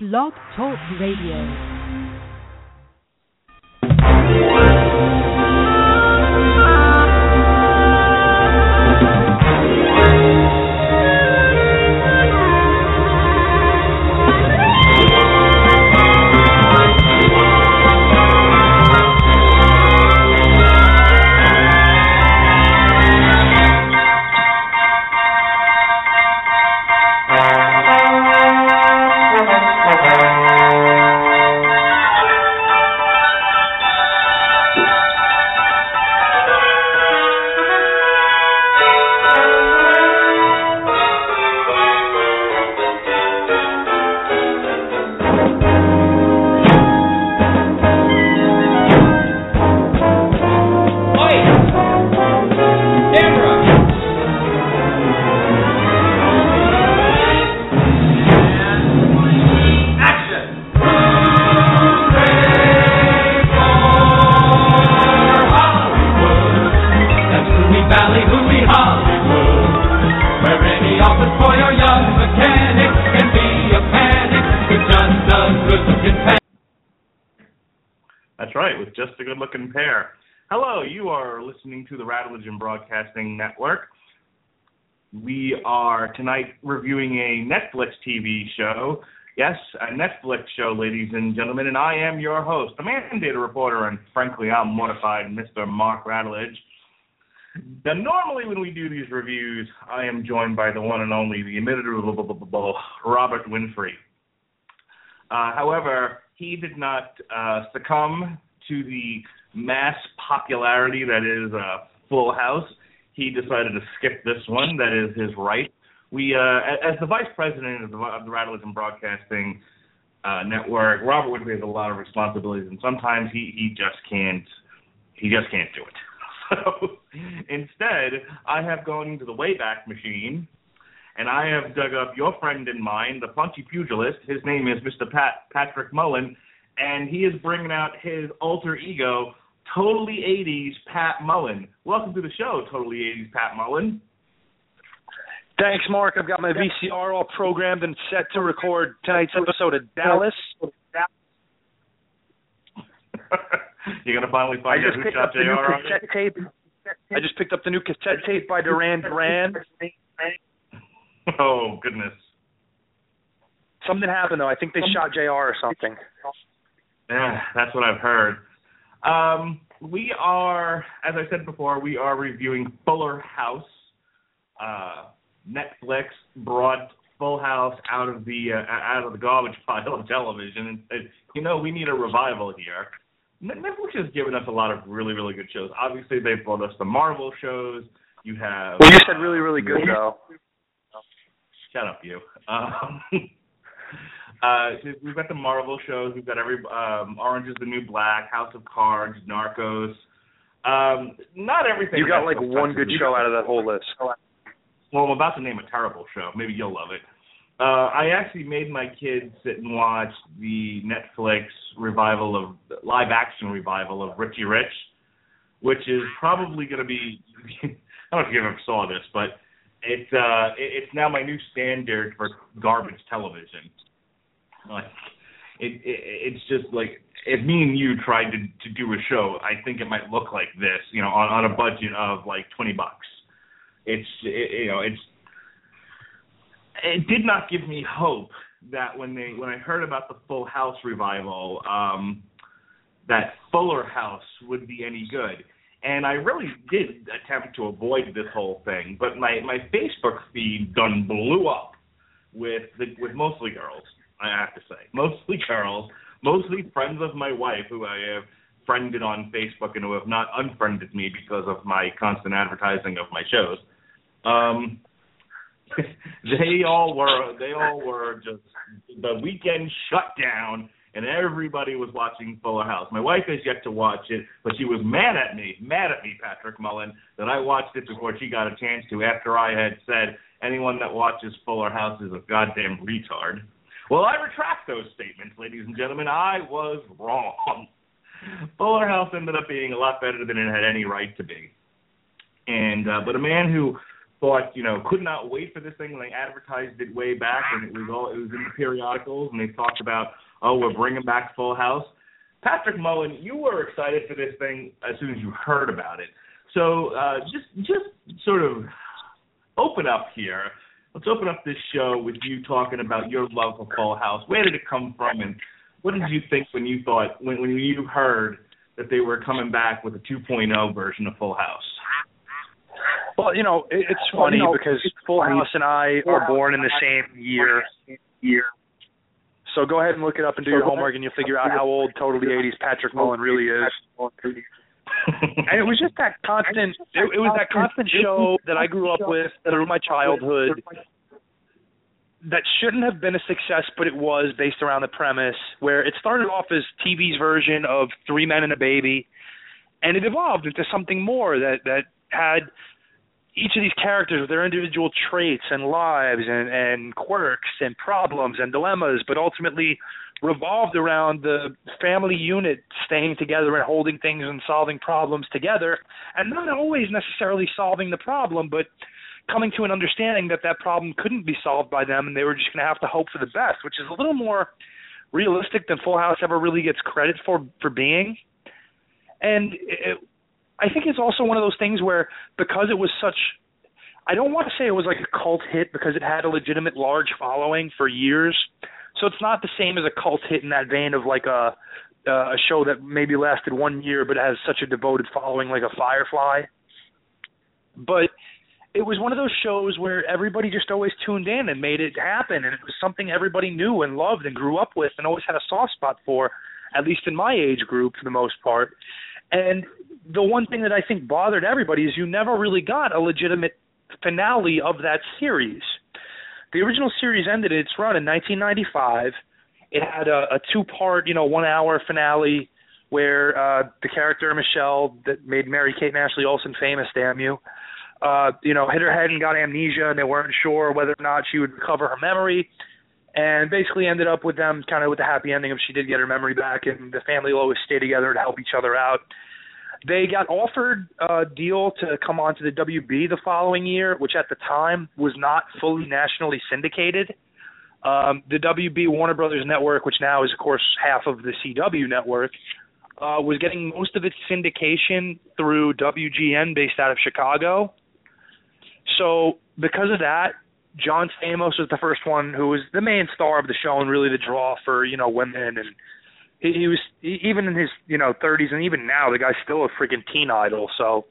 Blog Talk Radio. Tonight reviewing a Netflix TV show. Yes, a Netflix show, ladies and gentlemen, and I am your host, the mandated reporter, and frankly, I'm mortified, Mr. Mark Radulich. Now, normally when we do these reviews, I am joined by the one and only, the inimitable Robert Winfree. Uh, however, he did not uh, succumb to the mass popularity that is uh, Full House, he decided to skip this one. That is his right. We, uh, as the vice president of the, of the Radulich Broadcasting uh, Network, Robert Winfree has a lot of responsibilities, and sometimes he he just can't he just can't do it. So instead, I have gone into the Wayback Machine, and I have dug up your friend and mine, the punchy pugilist. His name is Mr. Pat Patrick Mullin, and he is bringing out his alter ego, Totally 80s Pat Mullin. Welcome to the show, Totally 80s Pat Mullin. Thanks, Mark. I've got my VCR all programmed and set to record tonight's episode of Dallas. You're gonna finally find out who shot Jr. on tape. I just picked up the new cassette tape by Duran Duran. Oh goodness. Something happened though. I think they shot Jr. or something. Yeah, that's what I've heard. Um, we are, as I said before, we are reviewing Fuller House. Uh, Netflix brought Full House out of the uh, out of the garbage pile of television, and said, you know, we need a revival here. Netflix has given us a lot of really, really good shows. Obviously, they've brought us the Marvel shows. You have. Well, you said really, really good though. Shut up, you. Um, Uh, we've got the Marvel shows. We've got every um, Orange is the New Black, House of Cards, Narcos. Um, not everything. You got like one good show out of that whole list. Well, I'm about to name a terrible show. Maybe you'll love it. Uh, I actually made my kids sit and watch the Netflix revival of live action revival of Richie Rich, which is probably going to be. I don't know if you ever saw this, but it's uh, it's now my new standard for garbage television. Like it, it it's just like if me and you tried to to do a show, I think it might look like this, you know, on on a budget of like twenty bucks. It's it, you know it's it did not give me hope that when they when I heard about the Full House revival, um, that Fuller House would be any good. And I really did attempt to avoid this whole thing, but my my Facebook feed done blew up with the with mostly girls I have to say. Mostly girls, mostly friends of my wife who I have friended on Facebook and who have not unfriended me because of my constant advertising of my shows. Um, they all were they all were just the weekend shut down and everybody was watching Fuller House. My wife has yet to watch it, but she was mad at me, mad at me, Patrick Mullin, that I watched it before she got a chance to after I had said anyone that watches Fuller House is a goddamn retard. Well, I retract those statements, ladies and gentlemen. I was wrong. Fuller House ended up being a lot better than it had any right to be. And uh, but a man who thought, you know, could not wait for this thing when they advertised it way back when it was all it was in the periodicals and they talked about, oh, we're bringing back Full House. Patrick Mullin, you were excited for this thing as soon as you heard about it. So uh, just just sort of open up here. Let's open up this show with you talking about your love for Full House. Where did it come from, and what did you think when you thought when when you heard that they were coming back with a 2.0 version of Full House? Well, you know, it, it's funny well, you know, because Full House and I are born in the same year. Year. So go ahead and look it up and do your homework, and you'll figure out how old totally 80s Patrick Mullin really is. and it was just that constant. It, it was that constant show that I grew up with through my childhood. That shouldn't have been a success, but it was based around the premise where it started off as TV's version of Three Men and a Baby, and it evolved into something more that that had each of these characters with their individual traits and lives and, and quirks and problems and dilemmas, but ultimately revolved around the family unit staying together and holding things and solving problems together, and not always necessarily solving the problem, but coming to an understanding that that problem couldn't be solved by them and they were just going to have to hope for the best, which is a little more realistic than Full House ever really gets credit for for being. And it, I think it's also one of those things where because it was such I don't want to say it was like a cult hit because it had a legitimate large following for years. So it's not the same as a cult hit in that vein of like a uh, a show that maybe lasted one year but has such a devoted following like a Firefly. But it was one of those shows where everybody just always tuned in and made it happen and it was something everybody knew and loved and grew up with and always had a soft spot for at least in my age group for the most part and the one thing that I think bothered everybody is you never really got a legitimate finale of that series. The original series ended its run in 1995. It had a, a two-part, you know, one-hour finale where uh, the character Michelle that made Mary Kate and Ashley Olsen famous, damn you, uh, you know, hit her head and got amnesia, and they weren't sure whether or not she would recover her memory. And basically ended up with them kind of with the happy ending of she did get her memory back, and the family will always stay together to help each other out. They got offered a deal to come on to the WB the following year, which at the time was not fully nationally syndicated. Um, the WB Warner Brothers network, which now is of course half of the CW network, uh, was getting most of its syndication through WGN based out of Chicago. So because of that, John Stamos was the first one who was the main star of the show and really the draw for you know women and he, he was he, even in his you know 30s and even now the guy's still a freaking teen idol. So,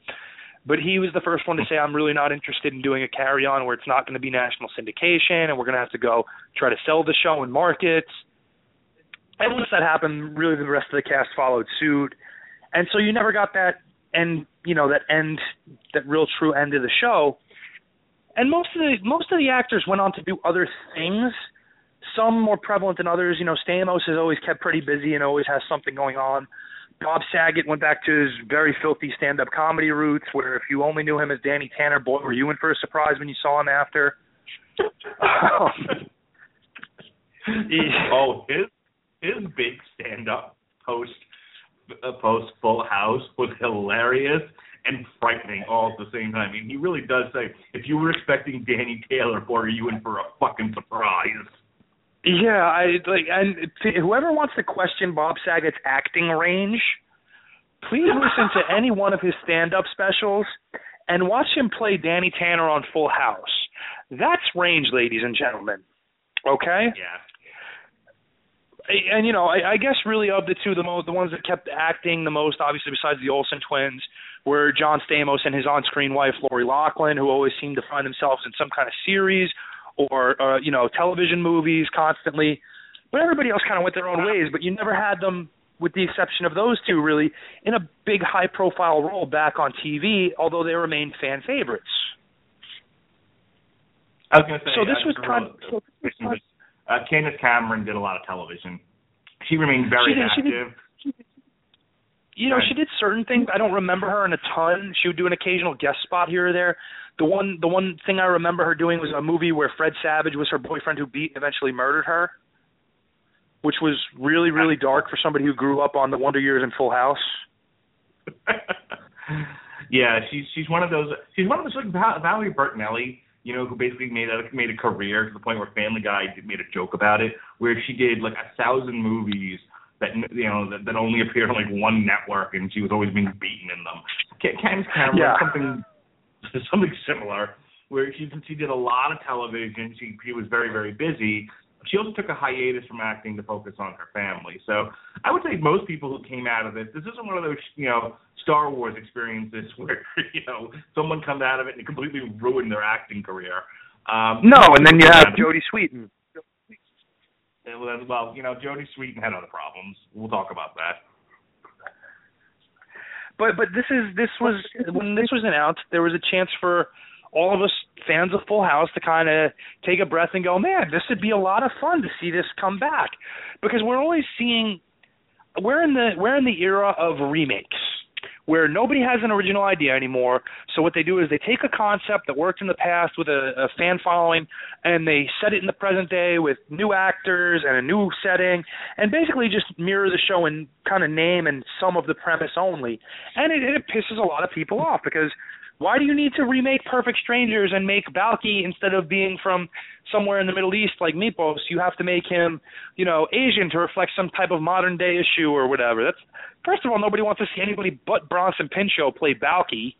but he was the first one to say I'm really not interested in doing a carry on where it's not going to be national syndication and we're going to have to go try to sell the show in markets. And once that happened, really the rest of the cast followed suit. And so you never got that end, you know, that end, that real true end of the show. And most of the most of the actors went on to do other things some more prevalent than others. You know, Stamos has always kept pretty busy and always has something going on. Bob Saget went back to his very filthy stand-up comedy roots, where if you only knew him as Danny Tanner, boy, were you in for a surprise when you saw him after. oh, his his big stand-up post uh, post Full House was hilarious and frightening all at the same time. I mean, he really does say, if you were expecting Danny Taylor, boy, are you in for a fucking surprise? Yeah, I like, and whoever wants to question Bob Saget's acting range, please listen to any one of his stand-up specials and watch him play Danny Tanner on Full House. That's range, ladies and gentlemen. Okay. Yeah. And you know, I, I guess really of the two, the most, the ones that kept acting the most, obviously besides the Olsen twins, were John Stamos and his on-screen wife Lori Loughlin, who always seemed to find themselves in some kind of series or uh, you know television movies constantly. But everybody else kind of went their own ways. But you never had them, with the exception of those two, really in a big high-profile role back on TV. Although they remained fan favorites. I was going to say. So this was kind. Of, so uh, Candace Cameron did a lot of television. She remained very she did, active. She did, she did, you know, she did certain things. I don't remember her in a ton. She would do an occasional guest spot here or there. The one, the one thing I remember her doing was a movie where Fred Savage was her boyfriend who beat and eventually murdered her, which was really, really dark for somebody who grew up on the Wonder Years and Full House. Yeah, she's she's one of those. She's one of those like Valerie Bertinelli, you know, who basically made a made a career to the point where Family Guy made a joke about it, where she did like a thousand movies that you know that, that only appeared on like one network, and she was always being beaten in them. Candace Cameron, yeah. something something similar, where she she did a lot of television. She she was very very busy. She also took a hiatus from acting to focus on her family. So I would say most people who came out of this, this isn't one of those you know Star Wars experiences where you know someone comes out of it and completely ruined their acting career. Um, no, and then you have Jodie Sweetin. Well, you know, Jodie Sweetin had other problems. We'll talk about that. But but this is this was when this was announced, there was a chance for all of us fans of Full House to kind of take a breath and go, man, this would be a lot of fun to see this come back, because we're always seeing we're in the we're in the era of remakes where nobody has an original idea anymore. So what they do is they take a concept that worked in the past with a, a fan following and they set it in the present day with new actors and a new setting and basically just mirror the show in kind of name and some of the premise only. And it, it pisses a lot of people off because why do you need to remake Perfect Strangers and make Balki instead of being from somewhere in the Middle East like Mypos? You have to make him, you know, Asian to reflect some type of modern day issue or whatever. That's first of all, nobody wants to see anybody but Bronson Pinchot play Balki.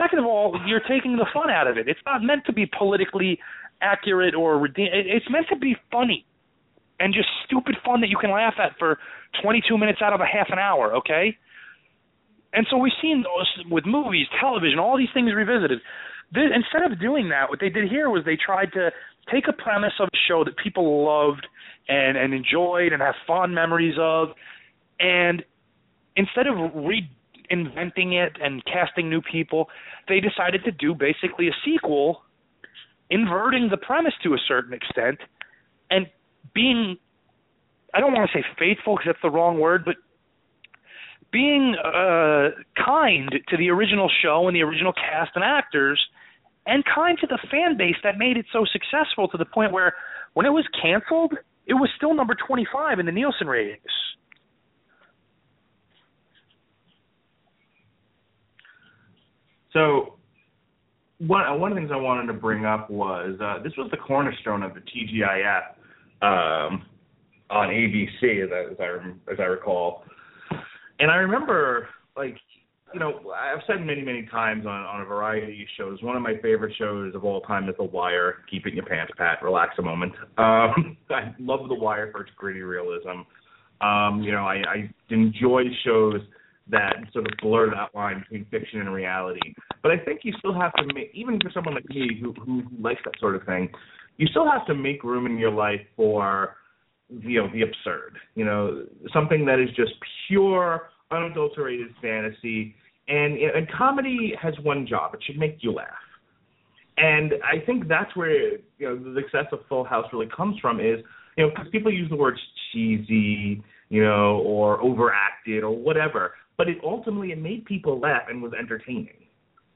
Second of all, you're taking the fun out of it. It's not meant to be politically accurate or redeem. It's meant to be funny and just stupid fun that you can laugh at for 22 minutes out of a half an hour. Okay and so we've seen those with movies, television, all these things revisited. This, instead of doing that, what they did here was they tried to take a premise of a show that people loved and, and enjoyed and have fond memories of, and instead of reinventing it and casting new people, they decided to do basically a sequel, inverting the premise to a certain extent, and being I don't want to say faithful because that's the wrong word, but being uh, kind to the original show and the original cast and actors, and kind to the fan base that made it so successful to the point where when it was canceled, it was still number 25 in the Nielsen ratings. So, one one of the things I wanted to bring up was uh, this was the cornerstone of the TGIF um, on ABC, as I, as I as I recall. And I remember, like, you know, I've said many, many times on on a variety of shows. One of my favorite shows of all time is The Wire. Keep it in your pants, Pat. Relax a moment. Um, I love The Wire for its gritty realism. Um, you know, I, I enjoy shows that sort of blur that line between fiction and reality. But I think you still have to make, even for someone like me who who likes that sort of thing, you still have to make room in your life for you know the absurd. You know, something that is just pure unadulterated fantasy. And, and comedy has one job: it should make you laugh. And I think that's where you know the success of Full House really comes from. Is you know because people use the words cheesy, you know, or overacted or whatever, but it ultimately it made people laugh and was entertaining.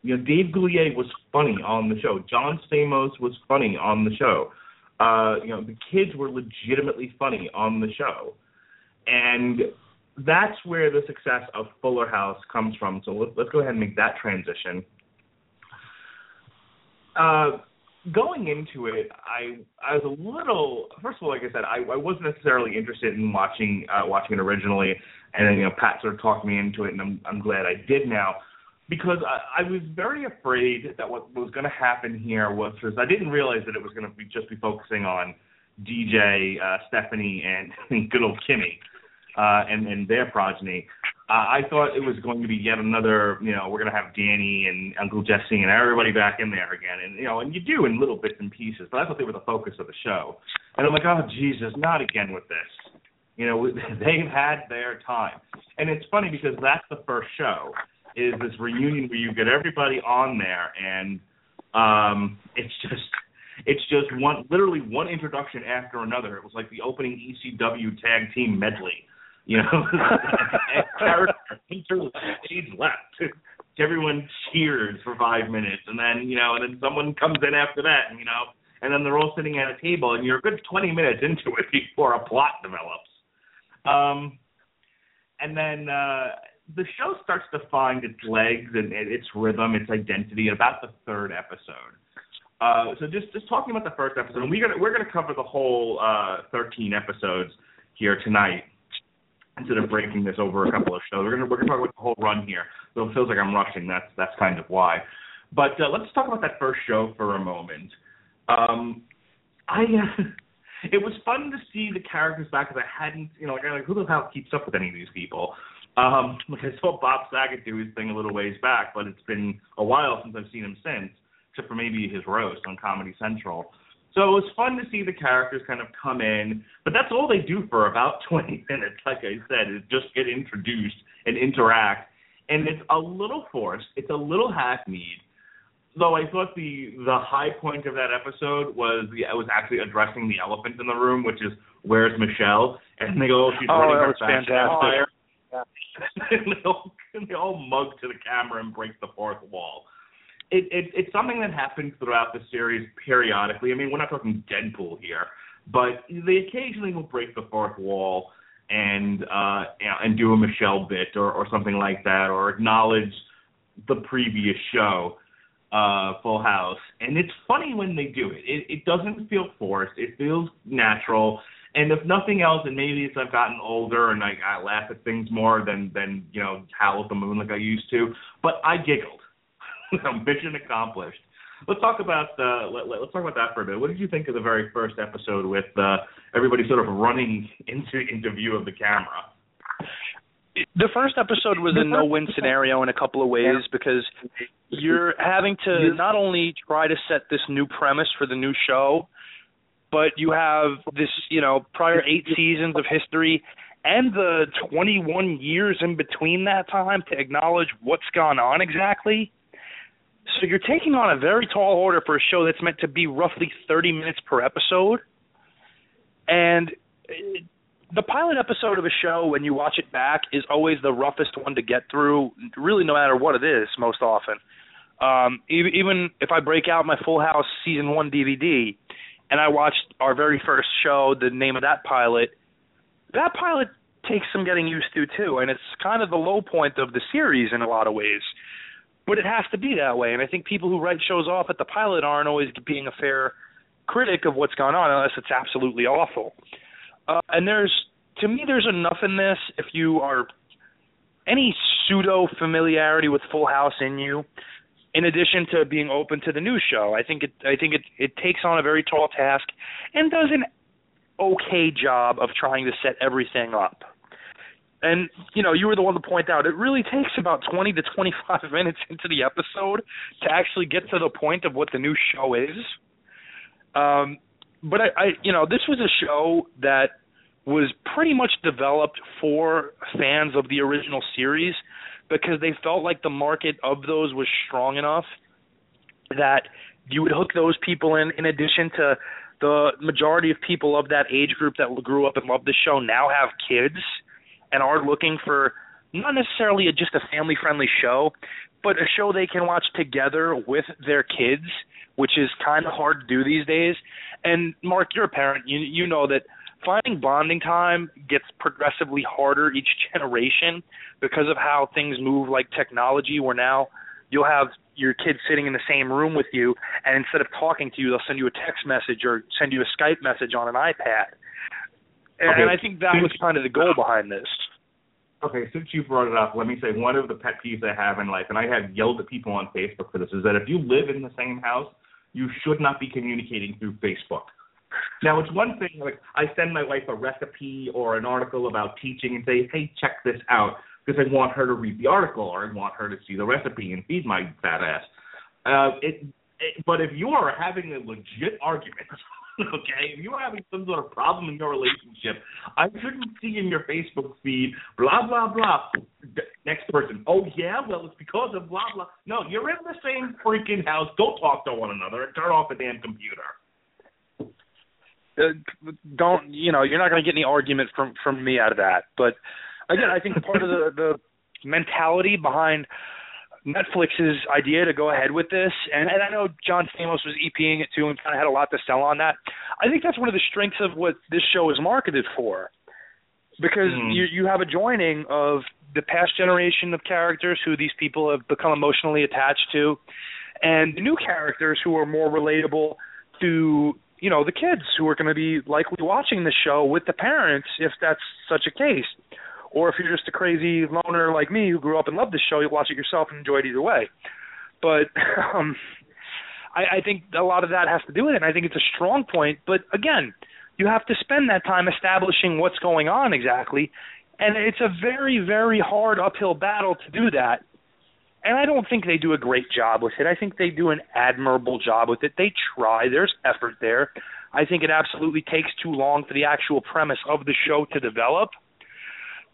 You know, Dave Coulier was funny on the show. John Stamos was funny on the show. Uh, you know, the kids were legitimately funny on the show, and that's where the success of Fuller House comes from. So let's, let's go ahead and make that transition. Uh, going into it, I I was a little. First of all, like I said, I, I wasn't necessarily interested in watching uh, watching it originally, and then you know Pat sort of talked me into it, and I'm I'm glad I did now, because I, I was very afraid that what was going to happen here was because I didn't realize that it was going to be just be focusing on DJ, uh, Stephanie, and good old Kimmy uh, and and their progeny. Uh, I thought it was going to be yet another, you know, we're going to have Danny and Uncle Jesse and everybody back in there again, and you know, and you do in little bits and pieces. But I thought they were the focus of the show, and I'm like, oh Jesus, not again with this. You know, they've had their time, and it's funny because that's the first show is this reunion where you get everybody on there, and um, it's just it's just one literally one introduction after another. It was like the opening ECW tag team medley you know, character stage left. Everyone cheers for five minutes, and then you know, and then someone comes in after that, and you know, and then they're all sitting at a table, and you're a good twenty minutes into it before a plot develops. Um, and then uh, the show starts to find its legs and its rhythm, its identity about the third episode. Uh, so just just talking about the first episode, and we're gonna we're gonna cover the whole uh, 13 episodes here tonight instead of breaking this over a couple of shows. We're gonna we're gonna talk about the whole run here. So it feels like I'm rushing. That's that's kind of why. But uh, let's talk about that first show for a moment. Um, I it was fun to see the characters back because I hadn't you know like, like who the hell keeps up with any of these people. Um, like I saw Bob Saget do his thing a little ways back, but it's been a while since I've seen him since, except for maybe his roast on Comedy Central. So it was fun to see the characters kind of come in, but that's all they do for about 20 minutes. Like I said, is just get introduced and interact, and it's a little forced. It's a little hackneyed. Though I thought the the high point of that episode was the, was actually addressing the elephant in the room, which is where's Michelle, and they go, oh, she's oh, running her was fantastic. and they all they all mug to the camera and break the fourth wall. It, it it's something that happens throughout the series periodically. I mean, we're not talking Deadpool here, but they occasionally will break the fourth wall and uh and do a Michelle bit or or something like that, or acknowledge the previous show, uh, Full House. And it's funny when they do it. It it doesn't feel forced. It feels natural and if nothing else, and maybe it's I've gotten older and I, I laugh at things more than than you know howl at the moon like I used to, but I giggled. Mission accomplished. Let's talk about uh, let, us talk about that for a bit. What did you think of the very first episode with uh, everybody sort of running into into view of the camera? The first episode was a no-win scenario in a couple of ways because you're having to not only try to set this new premise for the new show, but you have this, you know, prior eight seasons of history and the 21 years in between that time to acknowledge what's gone on exactly. So you're taking on a very tall order for a show that's meant to be roughly 30 minutes per episode. And the pilot episode of a show, when you watch it back, is always the roughest one to get through, really, no matter what it is, most often. Um, even if I break out my Full House season one DVD, and I watched our very first show, the name of that pilot. That pilot takes some getting used to too, and it's kind of the low point of the series in a lot of ways. But it has to be that way, and I think people who write shows off at the pilot aren't always being a fair critic of what's gone on unless it's absolutely awful. Uh, and there's to me there's enough in this if you are any pseudo familiarity with Full House in you in addition to being open to the new show. I think it I think it it takes on a very tall task and does an okay job of trying to set everything up. And you know, you were the one to point out it really takes about 20 to 25 minutes into the episode to actually get to the point of what the new show is. Um but I, I you know, this was a show that was pretty much developed for fans of the original series because they felt like the market of those was strong enough that you would hook those people in in addition to the majority of people of that age group that grew up and loved the show now have kids and are looking for not necessarily a, just a family friendly show but a show they can watch together with their kids which is kind of hard to do these days. And mark you're a parent. You you know that finding bonding time gets progressively harder each generation because of how things move like technology where now you'll have your kids sitting in the same room with you and instead of talking to you they'll send you a text message or send you a Skype message on an iPad. And, okay. and I think that was kind of the goal behind this. Okay, since you brought it up, let me say one of the pet peeves I have in life, and I have yelled at people on Facebook for this, is that if you live in the same house, you should not be communicating through Facebook. Now it's one thing like I send my wife a recipe or an article about teaching and say, "Hey, check this out," because I want her to read the article or I want her to see the recipe and feed my fat ass. Uh, it, it, but if you are having a legit argument, okay, if you are having some sort of problem in your relationship, I shouldn't see in your Facebook feed blah blah blah. Next person, oh yeah, well it's because of blah blah. No, you're in the same freaking house. Go talk to one another and turn off the damn computer uh, don't you know you're not going to get any argument from from me out of that but again i think part of the the mentality behind netflix's idea to go ahead with this and, and i know john stamos was eping it too and kind of had a lot to sell on that i think that's one of the strengths of what this show is marketed for because Mhm. you you have a joining of the past generation of characters who these people have become emotionally attached to, and the new characters who are more relatable to you know the kids who are going to be likely watching the show with the parents if that's such a case or if you're just a crazy loner like me who grew up and loved the show, you'll watch it yourself and enjoy it either way. But um I, I think a lot of that has to do with it, and I think it's a strong point. But again, you have to spend that time establishing what's going on exactly, and it's a very, very hard uphill battle to do that. And I don't think they do a great job with it. I think they do an admirable job with it. They try. There's effort there. I think it absolutely takes too long for the actual premise of the show to develop.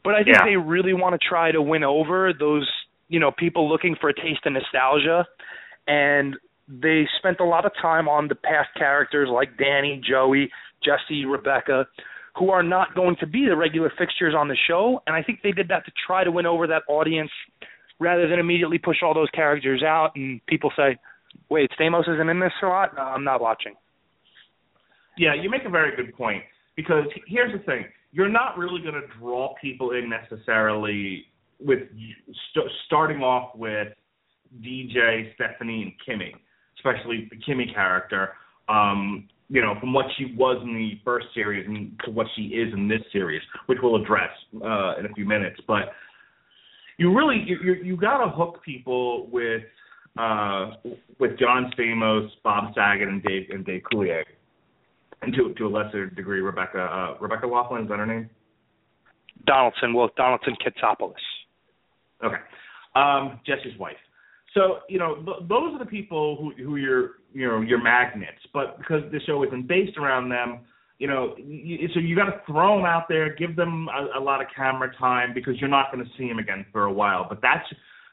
But I think Yeah. they really want to try to win over those, you know, people looking for a taste of nostalgia. And they spent a lot of time on the past characters like Danny, Joey, Jesse, Rebecca, who are not going to be the regular fixtures on the show. And I think they did that to try to win over that audience rather than immediately push all those characters out and people say, wait, Stamos isn't in this a lot? No, I'm not watching. Yeah, you make a very good point because here's the thing: you're not really going to draw people in necessarily with st- starting off with DJ, Stephanie, and Kimmy, especially the Kimmy character. Um, you know, from what she was in the first series and to what she is in this series, which we'll address uh, in a few minutes. But you really you you, you got to hook people with uh, with John Stamos, Bob Saget, and Dave and Dave Coulier and to to a lesser degree Rebecca uh, Rebecca Loughlin is that her name? Donaldson, well, Donaldson Katsopolis. Okay, um, Jesse's wife. So you know th- those are the people who who you're you know your magnets, but because the show isn't based around them, you know, y- so you got to throw them out there, give them a, a lot of camera time because you're not going to see them again for a while. But that's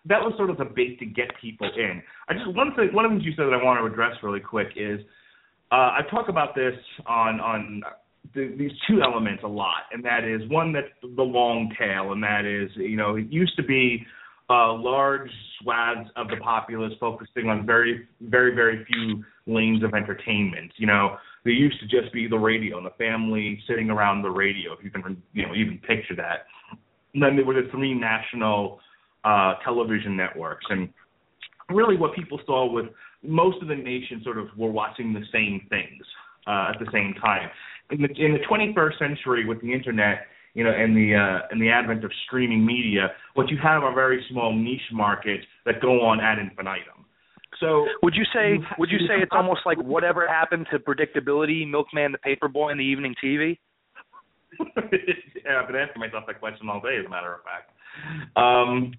that was sort of the bait to get people in. I just one thing one of the things you said that I want to address really quick is uh, I talk about this on on the, these two elements a lot, and that is one that's the long tail, and that is you know it used to be uh, large swaths of the populace focusing on very very very few lanes of entertainment. You know there used to just be the radio and the family sitting around the radio, if you can you know even picture that. And then there were the three national uh, television networks, and really what people saw with most of the nation sort of were watching the same things uh, at the same time. In the, in the 21st century, with the internet, you know, and the uh, and the advent of streaming media, what you have are very small niche markets that go on ad infinitum. So, Would you say You would you you say it's almost like whatever happened to predictability, Milkman the Paperboy and the evening TV? yeah, I've been asking myself that question all day, as a matter of fact. Um,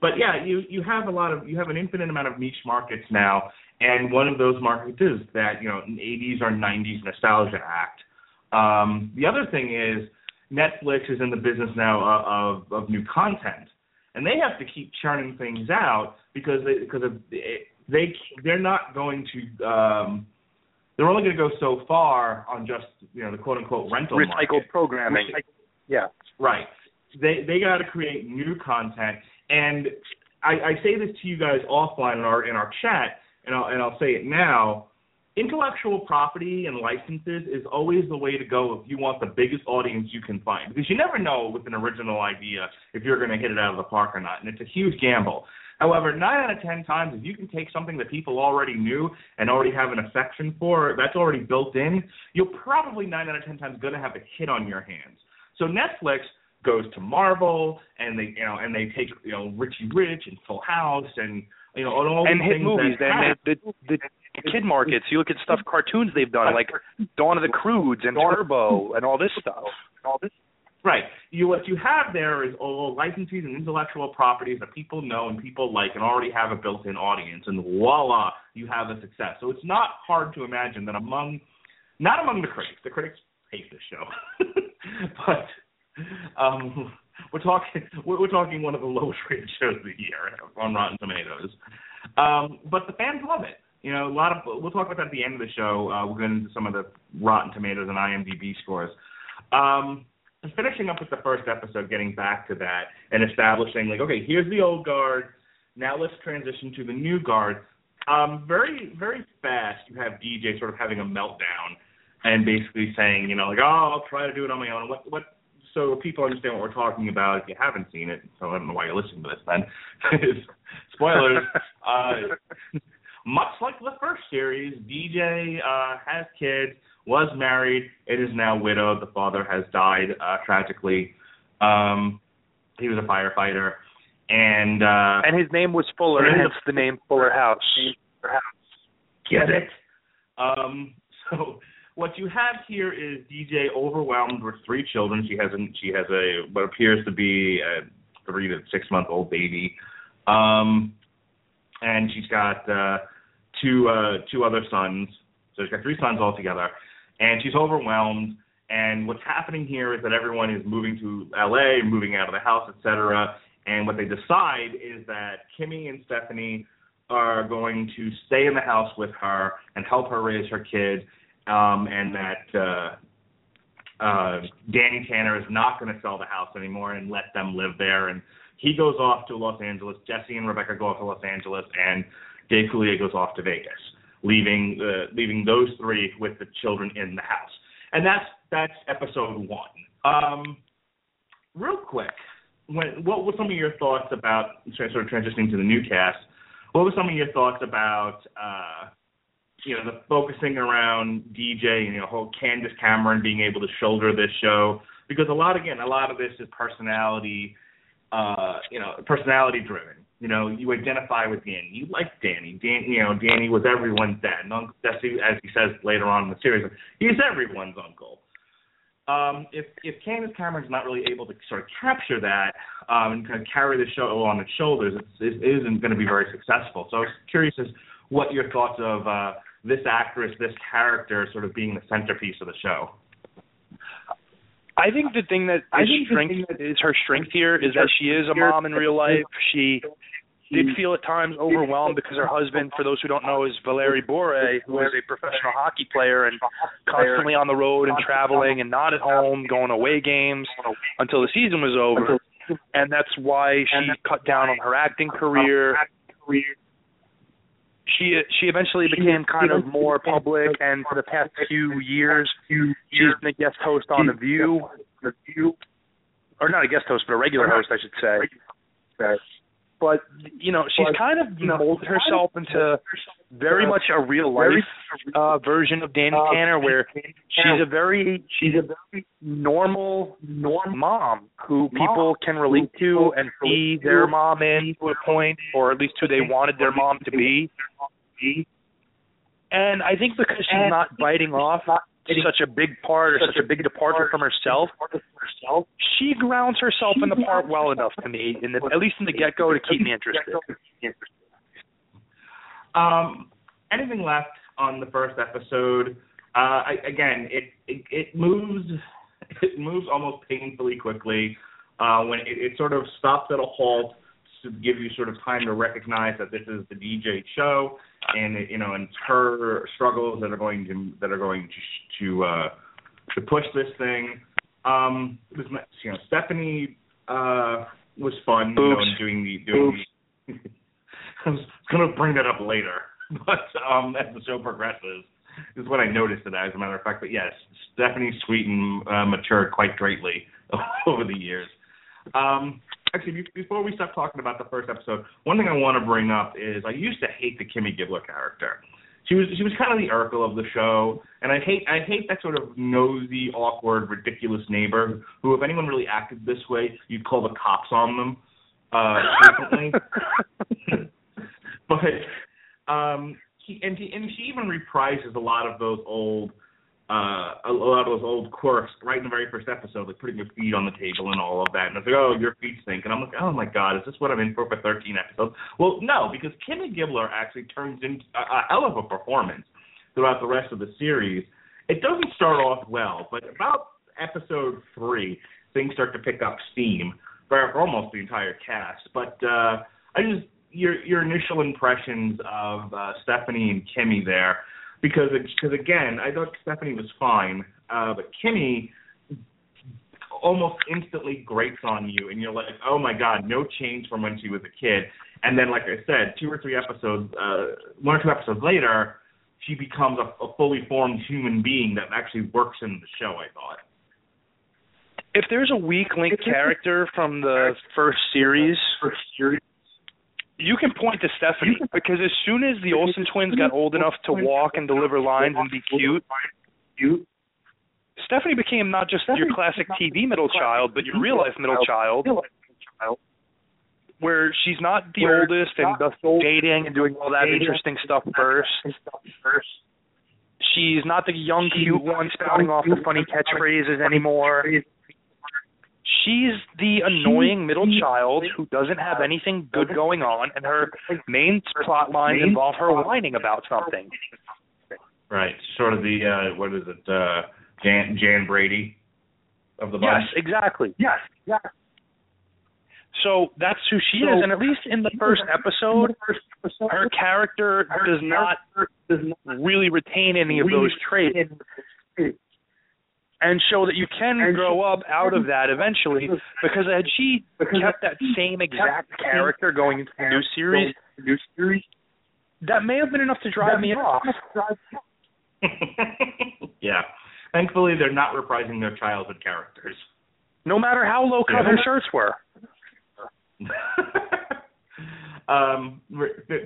but yeah, you you have a lot of you have an infinite amount of niche markets now, and one of those markets is that you know 80s or 90s nostalgia act. Um, the other thing is Netflix is in the business now of, of of new content, and they have to keep churning things out because they because of they they're not going to um, they're only going to go so far on just you know the quote unquote rental Recycled market. programming. Yeah. Right. They they got to create new content, and I, I say this to you guys offline in our in our chat, and I'll and I'll say it now. Intellectual property and licenses is always the way to go if you want the biggest audience you can find, because you never know with an original idea if you're going to hit it out of the park or not, and it's a huge gamble. However, nine out of ten times, if you can take something that people already knew and already have an affection for, that's already built in, you're probably nine out of ten times going to have a hit on your hands. So Netflix goes to Marvel and they you know and they take you know Richie Rich and Full House and you know and all and hit things movies. have- the, the the kid markets. You look at stuff cartoons they've done, like Dawn of the Croods and Turbo and all this stuff. All this. Right. You what you have there is all licensees and intellectual properties that people know and people like and already have a built-in audience, and voila, you have a success. So it's not hard to imagine that among, not among the critics, the critics hate this show, but um, we're talking we're, we're talking one of the lowest rated shows of the year on Rotten Tomatoes. Um, but the fans love it. You know, a lot of we'll talk about that at the end of the show. Uh, we'll get into some of the Rotten Tomatoes and IMDb scores. Um, finishing up with the first episode, getting back to that and establishing like, okay, here's the old guard. Now let's transition to the new guard. Um, very, very fast, you have DJ sort of having a meltdown and basically saying, you know, like, oh, I'll try to do it on my own. What, what so people understand what we're talking about if you haven't seen it, so I don't know why you're listening to this then. Spoilers. uh, much like the first series, DJ uh, has kids, was married, it is now widowed. The father has died uh, tragically. Um, he was a firefighter, and uh, and his name was Fuller, hence the name Fuller House. Get it? Um, so what you have here is DJ overwhelmed with three children. She has a, she has a what appears to be a three to six month old baby, um, and she's got uh, two uh, two other sons. So she's got three sons altogether, and she's overwhelmed. And what's happening here is that everyone is moving to LA, moving out of the house, etc. And what they decide is that Kimmy and Stephanie are going to stay in the house with her and help her raise her kid, um, and that uh, uh, Danny Tanner is not going to sell the house anymore and let them live there. And he goes off to Los Angeles. Jesse and Rebecca go off to Los Angeles, and Dave Coulier goes off to Vegas, leaving uh, leaving those three with the children in the house. And that's that's episode one. Um, real quick, when, what were some of your thoughts about sort of transitioning to the new cast? What were some of your thoughts about uh, you know the focusing around DJ and you know whole Candace Cameron being able to shoulder this show because a lot again a lot of this is personality uh, you know personality driven. You know, you identify with Danny. You like Danny. Dan, you know, Danny was everyone's dad. And Uncle Jesse, as he says later on in the series, he's everyone's uncle. Um, if if Candace Cameron's not really able to sort of capture that um, and kind of carry the show on its shoulders, it's, it isn't going to be very successful. So I was curious as what your thoughts of uh, this actress, this character, sort of being the centerpiece of the show. I think the thing that is strength is her strength here is that she is a mom in real life. She did feel at times overwhelmed because her husband, for those who don't know, is Valeri Bure, who is a professional hockey player and constantly on the road and traveling and not at home, going away games until the season was over. And that's why she cut down on her acting career. She she eventually became kind of more public, and for the past few years, she's been a guest host on The View, or not a guest host, but a regular host, I should say but you know she's kind of molded herself into very much a real life uh version of Danny Tanner where she's a very she's a very normal normal mom who people can relate to and see their mom in to a point or at least who they wanted their mom to be. and I think because she's not biting off such a big part or such a big departure from herself, she grounds herself in the part well enough to me, in the, at least in the get go, to keep me interested. Um, anything left on the first episode? Uh, I, again, it, it it moves it moves almost painfully quickly. Uh, when it, it sort of stops at a halt to give you sort of time to recognize that this is the DJ show, and you know, and her struggles that are going to that are going to to uh, to push this thing. Um, it was you know Stephanie uh, was fun, you know, and doing the doing the. I was gonna bring that up later, but um, as the show progresses, is what I noticed it as a matter of fact. But yes, Stephanie Sweetin uh, matured quite greatly over the years. Um, actually, before we stop talking about the first episode, one thing I want to bring up is I used to hate the Kimmy Gibbler character. She was she was kind of the Urkel of the show, and I hate I hate that sort of nosy, awkward, ridiculous neighbor who, if anyone really acted this way, you'd call the cops on them uh, frequently. but um, she, and she and she even reprises a lot of those old uh, a, lot of those old quirks right in the very first episode, like putting your feet on the table and all of that. And it's like, oh, your feet sink. And I'm like, oh my God, is this what I'm in for for 13 episodes? Well, no, because Kimmy Gibbler actually turns into a, a hell of a performance throughout the rest of the series. It doesn't start off well, but about episode three, things start to pick up steam for almost the entire cast. But uh, I just your your initial impressions of uh, Stephanie and Kimmy there because because again, I thought Stephanie was fine, uh, but Kimmy almost instantly grates on you, and you're like, oh my god, no change from when she was a kid. And then, like I said, two or three episodes, uh, one or two episodes later, she becomes a, a fully formed human being that actually works in the show. I thought. if there's a weak link character from the first series, you can point to Stephanie because as soon as the Olsen twins got old enough to walk and deliver lines and be cute, Stephanie became not just your classic TV middle child, but your real life middle child, where she's not the oldest and dating and doing all that interesting stuff first. She's not the young cute one spouting off the funny catchphrases anymore. She's the annoying middle child who doesn't have anything good going on, and her main plot lines involve her whining about something. Right, sort of the uh what is it, uh Jan Jan Brady of the bunch. Yes, exactly. Yes, yes. So that's who she is, and at least in the first episode, her character does not does not really retain any of those traits, and show that you can grow up out of that eventually. Because had she kept that same exact character going into the new series, New series. that may have been enough to drive me off. yeah. Thankfully, they're not reprising their childhood characters. No matter how low cut her shirts were. um,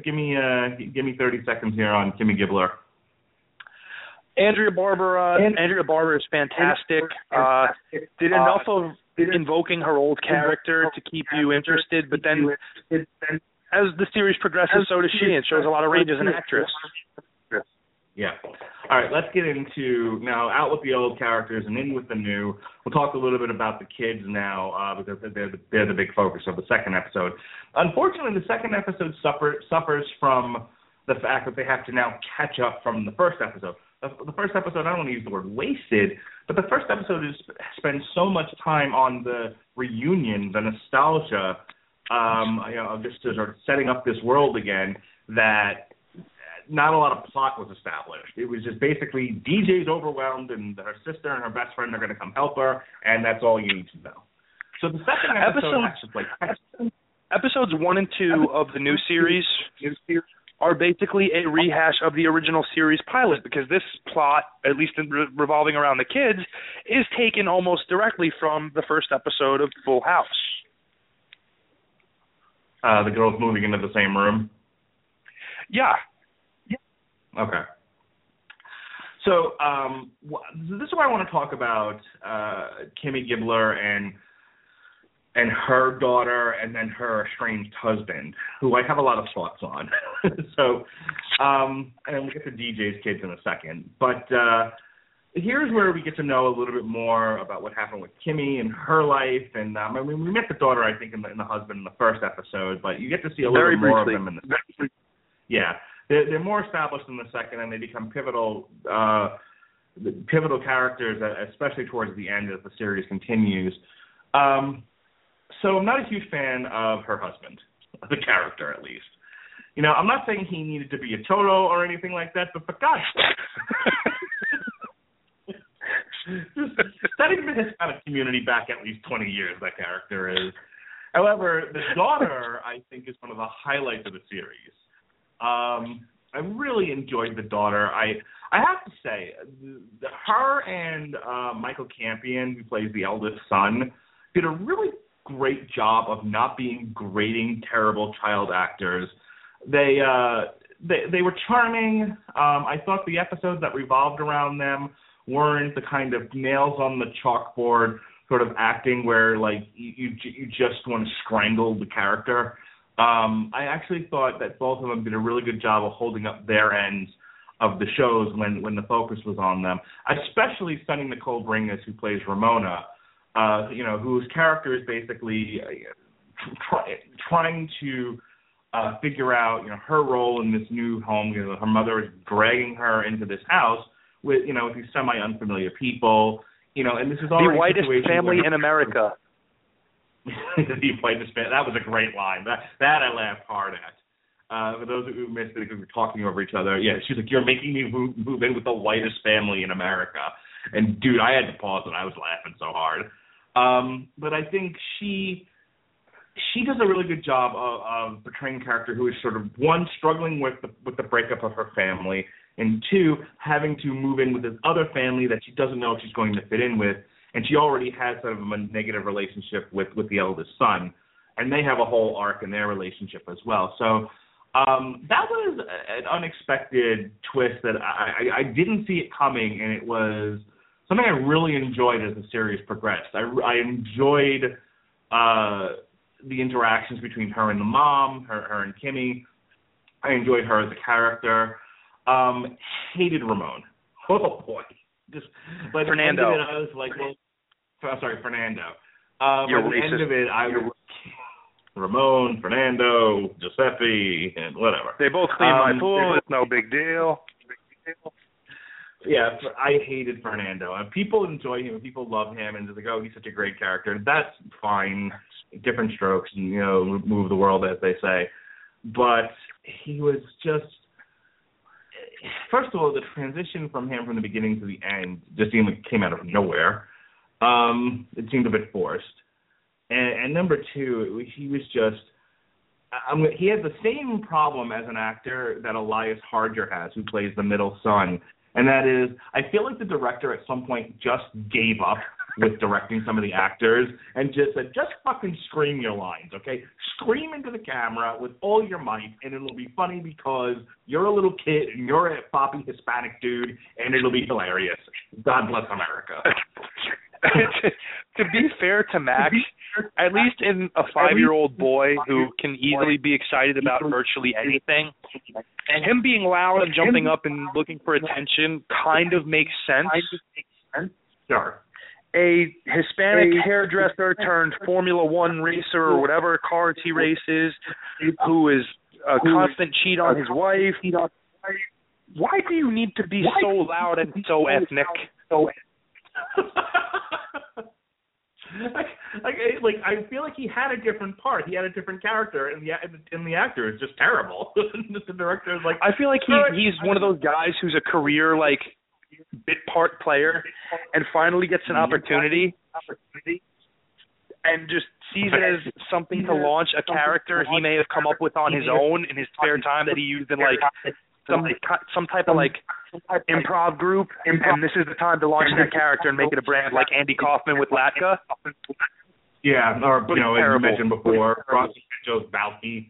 give me uh, give me 30 seconds here on Kimmy Gibbler. Andrea Barber, uh, Andrea Barber is fantastic. Uh, did enough of invoking her old character to keep you interested, but then as the series progresses, so does she, and shows a lot of range as an actress. Yeah. All right, let's get into now out with the old characters and in with the new. We'll talk a little bit about the kids now uh, because they're the, they're the big focus of the second episode. Unfortunately, the second episode suffer, suffers from the fact that they have to now catch up from the first episode. The, first episode, I don't want to use the word wasted, but the first episode is spends so much time on the reunion, the nostalgia, um, you know, just sort of setting up this world again that not a lot of plot was established. It was just basically DJ's overwhelmed and her sister and her best friend are going to come help her, and that's all you need to know. So the second episode, episodes, like, episodes one and two of the new series are basically a rehash of the original series pilot because this plot, at least re- revolving around the kids, is taken almost directly from the first episode of Full House. Uh, the girls moving into the same room. Yeah, yeah. Okay. So um, this is why I want to talk about uh, Kimmy Gibbler and and her daughter, and then her estranged husband, who I have a lot of thoughts on. so, um, and we'll get to DJ's kids in a second. But uh, here's where we get to know a little bit more about what happened with Kimmy and her life. And um, I mean, we met the daughter, I think, and the, and the husband in the first episode, but you get to see a little bit more of them in the second. yeah they're, they're more established in the second, and they become pivotal uh, pivotal characters, especially towards the end as the series continues. Um, so I'm not a huge fan of her husband, the character at least. You know, I'm not saying he needed to be a Toto or anything like that, but for God's sake. setting the Hispanic community back at least 20 years, that character is. However, the daughter, I think, is one of the highlights of the series. Um, I really enjoyed the daughter. I I have to say, the, the, her and uh, Michael Campion, who plays the eldest son, did a really great job of not being grating, terrible child actors. They uh, they they were charming. Um, I thought the episodes that revolved around them weren't the kind of nails on the chalkboard sort of acting where like you you, just want to strangle the character. Um, I actually thought that both of them did a really good job of holding up their ends of the shows when when the focus was on them, especially Soni Nicole Bringas, who plays Ramona. Uh, you know, whose character is basically uh, try, trying to uh, figure out, you know, her role in this new home. You know, her mother is dragging her into this house with, you know, these semi unfamiliar people. You know, and this is all the whitest family in America. the whitest family. That was a great line. That that I laughed hard at. Uh, for those who missed it, because we're talking over each other, yeah, she's like, "You're making me move, move in with the whitest family in America," and dude, I had to pause and I was laughing so hard. Um, but I think she she does a really good job of, of portraying a character who is sort of one struggling with the with the breakup of her family, and two having to move in with this other family that she doesn't know if she's going to fit in with, and she already has sort of a negative relationship with with the eldest son, and they have a whole arc in their relationship as well. So um, that was an unexpected twist that I, I, I didn't see it coming, and it was something I really enjoyed as the series progressed. I, I enjoyed uh, the interactions between her and the mom, her, her and Kimmy. I enjoyed her as a character. Um, hated Ramon. Oh boy, just by the Fernando. end of it, I was like, well, I'm sorry, Fernando. Um, You're by the racist. end of it, I was Ramon, Fernando, Giuseppe, and whatever. They both clean my Um, pool. It's no big deal. Yeah, I hated Fernando. And people enjoy him, and people love him, and they're like, oh, he's such a great character. That's fine. Different strokes, you know, move the world, as they say. But he was just. First of all, the transition from him from the beginning to the end just seemed like came out of nowhere. Um, it seemed a bit forced. And, and number two, he was just. I'm, he had the same problem as an actor that Elias Harger has, who plays the middle son, and that is, I feel like the director at some point just gave up with directing some of the actors and just said, just fucking scream your lines, okay? Scream into the camera with all your might, and it'll be funny because you're a little kid and you're a poppy Hispanic dude, and it'll be hilarious. God bless America. to, to be fair to Max, at least in a five-year-old boy who can easily be excited about virtually anything, and him being loud and jumping up and looking for attention kind of makes sense. Sure. A Hispanic hairdresser turned Formula One racer or whatever cars he races, who is a constant cheat on his wife. Why do you need to be so loud and so ethnic? like, like, eh, like, I feel like he had a different part. He had a different character, and the and the actor is just terrible. the director is like, I feel like he he's one of those guys who's a career like bit part player and finally gets an opportunity and just sees it as something to launch a character he may have come up with on his own in his spare time that he used in like some some type of like improv group and this is the time to launch that character and make it a brand like Andy Kaufman with Latka. yeah, or you know, it's as you mentioned before, Rossi Joe's Balki.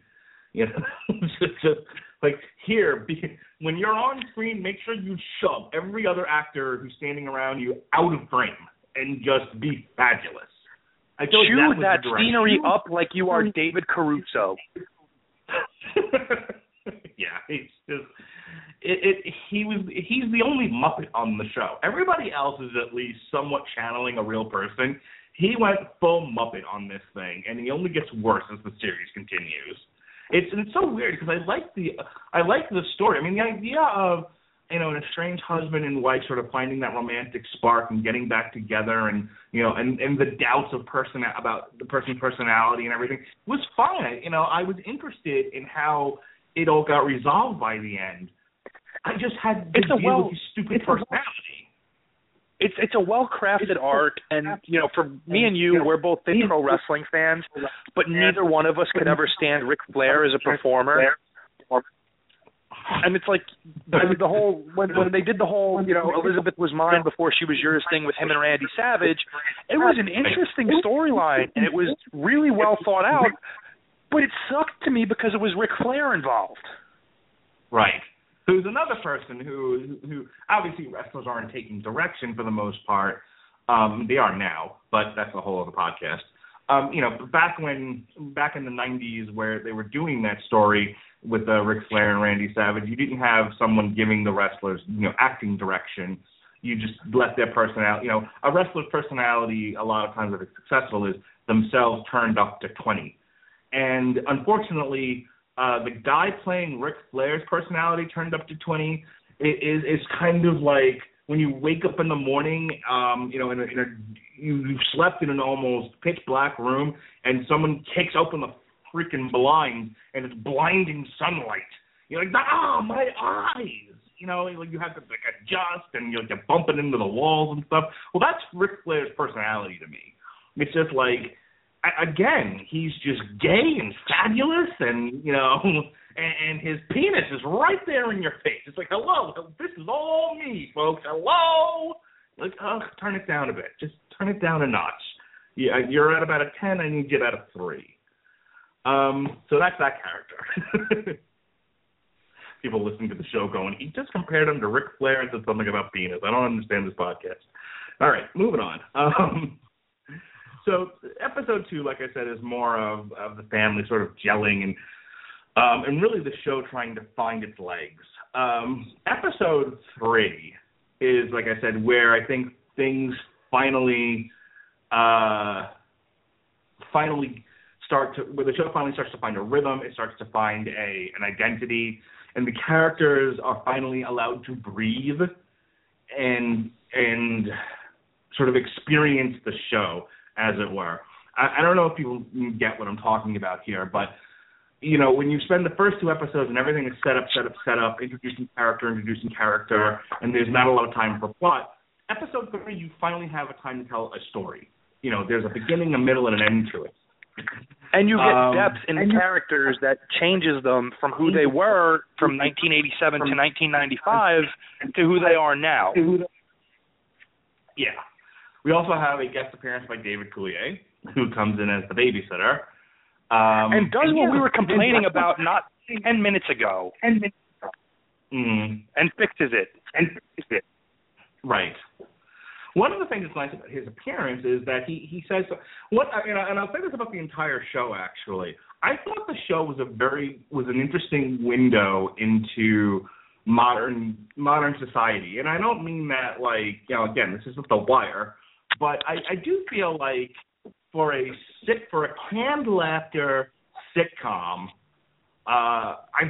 You know, just, just like here, be, when you're on screen, make sure you shove every other actor who's standing around you out of frame and just be fabulous. I feel like Chew that, that scenery up like you are David Caruso. yeah, it's just it, it. He was he's the only Muppet on the show. Everybody else is at least somewhat channeling a real person. He went full Muppet on this thing, and he only gets worse as the series continues. It's it's so weird because I like the I like the story. I mean, the idea of you know an estranged husband and wife sort of finding that romantic spark and getting back together, and you know, and and the doubts of person about the person's personality and everything was fine. I- You know, I was interested in how it all got resolved by the end. I just had to It's a deal well- with his stupid it's a personality. it's it's a well crafted arc and you know for me and you we're both big pro wrestling fans but neither one of us could ever stand Ric Flair as a performer. And it's like the, the whole when when they did the whole you know Elizabeth was mine before she was yours thing with him and Randy Savage it was an interesting storyline and it was really well thought out but it sucked to me because it was Ric Flair involved. Right. Who's another person who who obviously wrestlers aren't taking direction for the most part. Um, they are now, but that's a whole other podcast. Um, you know, back when back in the '90s, where they were doing that story with uh, Ric Flair and Randy Savage, you didn't have someone giving the wrestlers, you know, acting direction. You just let their personality. You know, a wrestler's personality, a lot of times, if it's successful, is themselves turned up to 20. And unfortunately, uh, the guy playing Ric Flair's personality turned up to 20 i- is is kind of like when you wake up in the morning, um, you know, in a, in a you, you've slept in an almost pitch black room, and someone kicks open the freaking blinds, and it's blinding sunlight. You're like, ah, my eyes. You know, like you have to like adjust, and you're, you're bumping into the walls and stuff. Well, that's Ric Flair's personality to me. It's just like again, he's just gay and fabulous, and you know, and, and his penis is right there in your face. It's like, hello, this is all me, folks. Hello, Like, oh, turn it down a bit. Just turn it down a notch. Yeah, you're at about a ten. I need you at a three. Um, so that's that character. People listening to the show going, he just compared him to Ric Flair and said something about penis. I don't understand this podcast. All right, moving on. Um, so episode two, like I said, is more of, of the family sort of gelling and um, and really the show trying to find its legs. Um, episode three is, like I said, where I think things finally uh, finally start to where the show finally starts to find a rhythm. It starts to find a an identity, and the characters are finally allowed to breathe and and sort of experience the show as it were. I, I don't know if people get what I'm talking about here, but you know, when you spend the first two episodes and everything is set up, set up, set up, introducing character, introducing character, and there's not a lot of time for plot, episode three, you finally have a time to tell a story. You know, there's a beginning, a middle, and an end to it. And you get um, depth in the characters that changes them from who they were from 1987 to 1995 to who they are now. Yeah. We also have a guest appearance by David Coulier, who comes in as the babysitter. Um, and does and what yeah, we were complaining about not ten minutes ago. Ten minutes ago. Mm. And fixes it. And fixes it. Right. One of the things that's nice about his appearance is that he he says what and, I, and I'll say this about the entire show actually. I thought the show was a very was an interesting window into modern modern society, and I don't mean that like you know again this isn't The Wire, but I I do feel like for a sit for a canned laughter sitcom, uh, I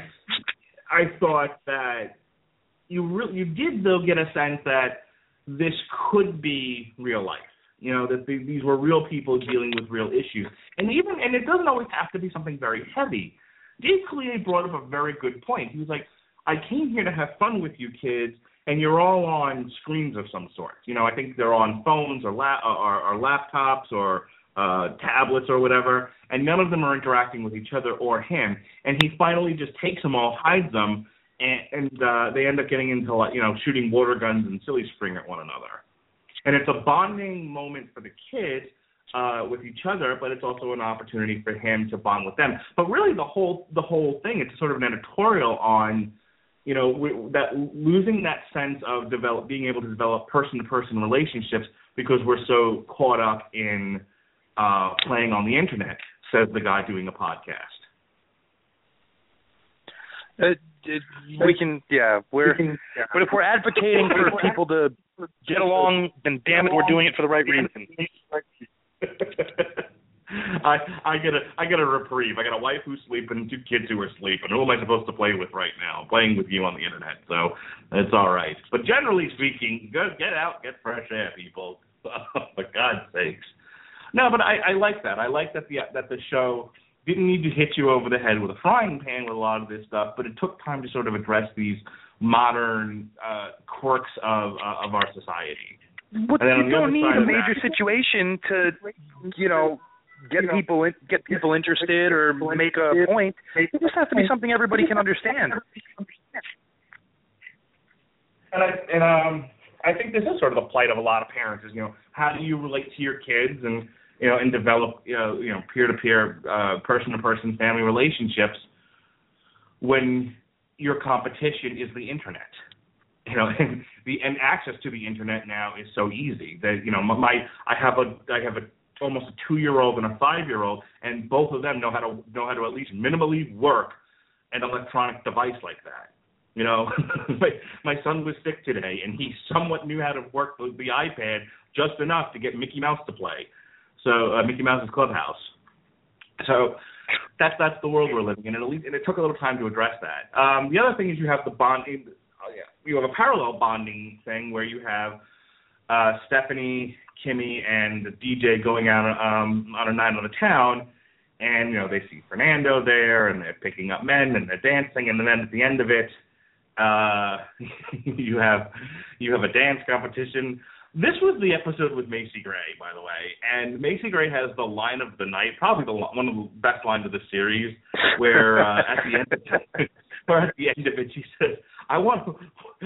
I thought that you really you did though get a sense that this could be real life. You know that these were real people dealing with real issues, and even and it doesn't always have to be something very heavy. Dave Coulier brought up a very good point. He was like, "I came here to have fun with you kids, and you're all on screens of some sort. You know, I think they're on phones or la- or, or laptops or uh, tablets or whatever, and none of them are interacting with each other or him. And he finally just takes them all, hides them, and, and uh, they end up getting into like you know shooting water guns and silly string at one another. And it's a bonding moment for the kids uh, with each other, but it's also an opportunity for him to bond with them. But really, the whole the whole thing it's sort of an editorial on you know that losing that sense of develop being able to develop person to person relationships because we're so caught up in uh, playing on the internet, says the guy doing a podcast. Uh, we can, yeah, we're, but if we're advocating for people to get along, then damn it, we're doing it for the right reason. I I get a I get a reprieve. I got a wife who's sleeping, two kids who are sleeping. Who am I supposed to play with right now? playing with you on the internet, so it's all right. But generally speaking, go get out, get fresh air, people. for God's sakes. No, but I, I like that. I like that the that the show didn't need to hit you over the head with a frying pan with a lot of this stuff, but it took time to sort of address these modern uh, quirks of uh, of our society. But you don't need a major that, situation to, you know, get you know, people in, get people interested or make a point. It just has to be something everybody can understand. And I and um I think this is sort of the plight of a lot of parents is you know how do you relate to your kids and you know and develop you know you know peer to peer person to person family relationships when your competition is the internet you know and the and access to the internet now is so easy that you know my I have a I have a almost a two year old and a five year old and both of them know how to know how to at least minimally work an electronic device like that you know, my my son was sick today, and he somewhat knew how to work the, the iPad just enough to get Mickey Mouse to play. So uh, Mickey Mouse's Clubhouse. So that's that's the world we're living in, and at least and it took a little time to address that. Um, the other thing is you have the bonding. Oh yeah, you have a parallel bonding thing where you have uh, Stephanie, Kimmy, and the DJ going out um, on a night on the town, and you know they see Fernando there, and they're picking up men, and they're dancing, and then at the end of it uh, you have you have a dance competition. This was the episode with Macy Gray, by the way, and Macy Gray has the line of the night, probably the one of the best lines of the series, where uh, at the end, of where at the end of it, she says, "I want,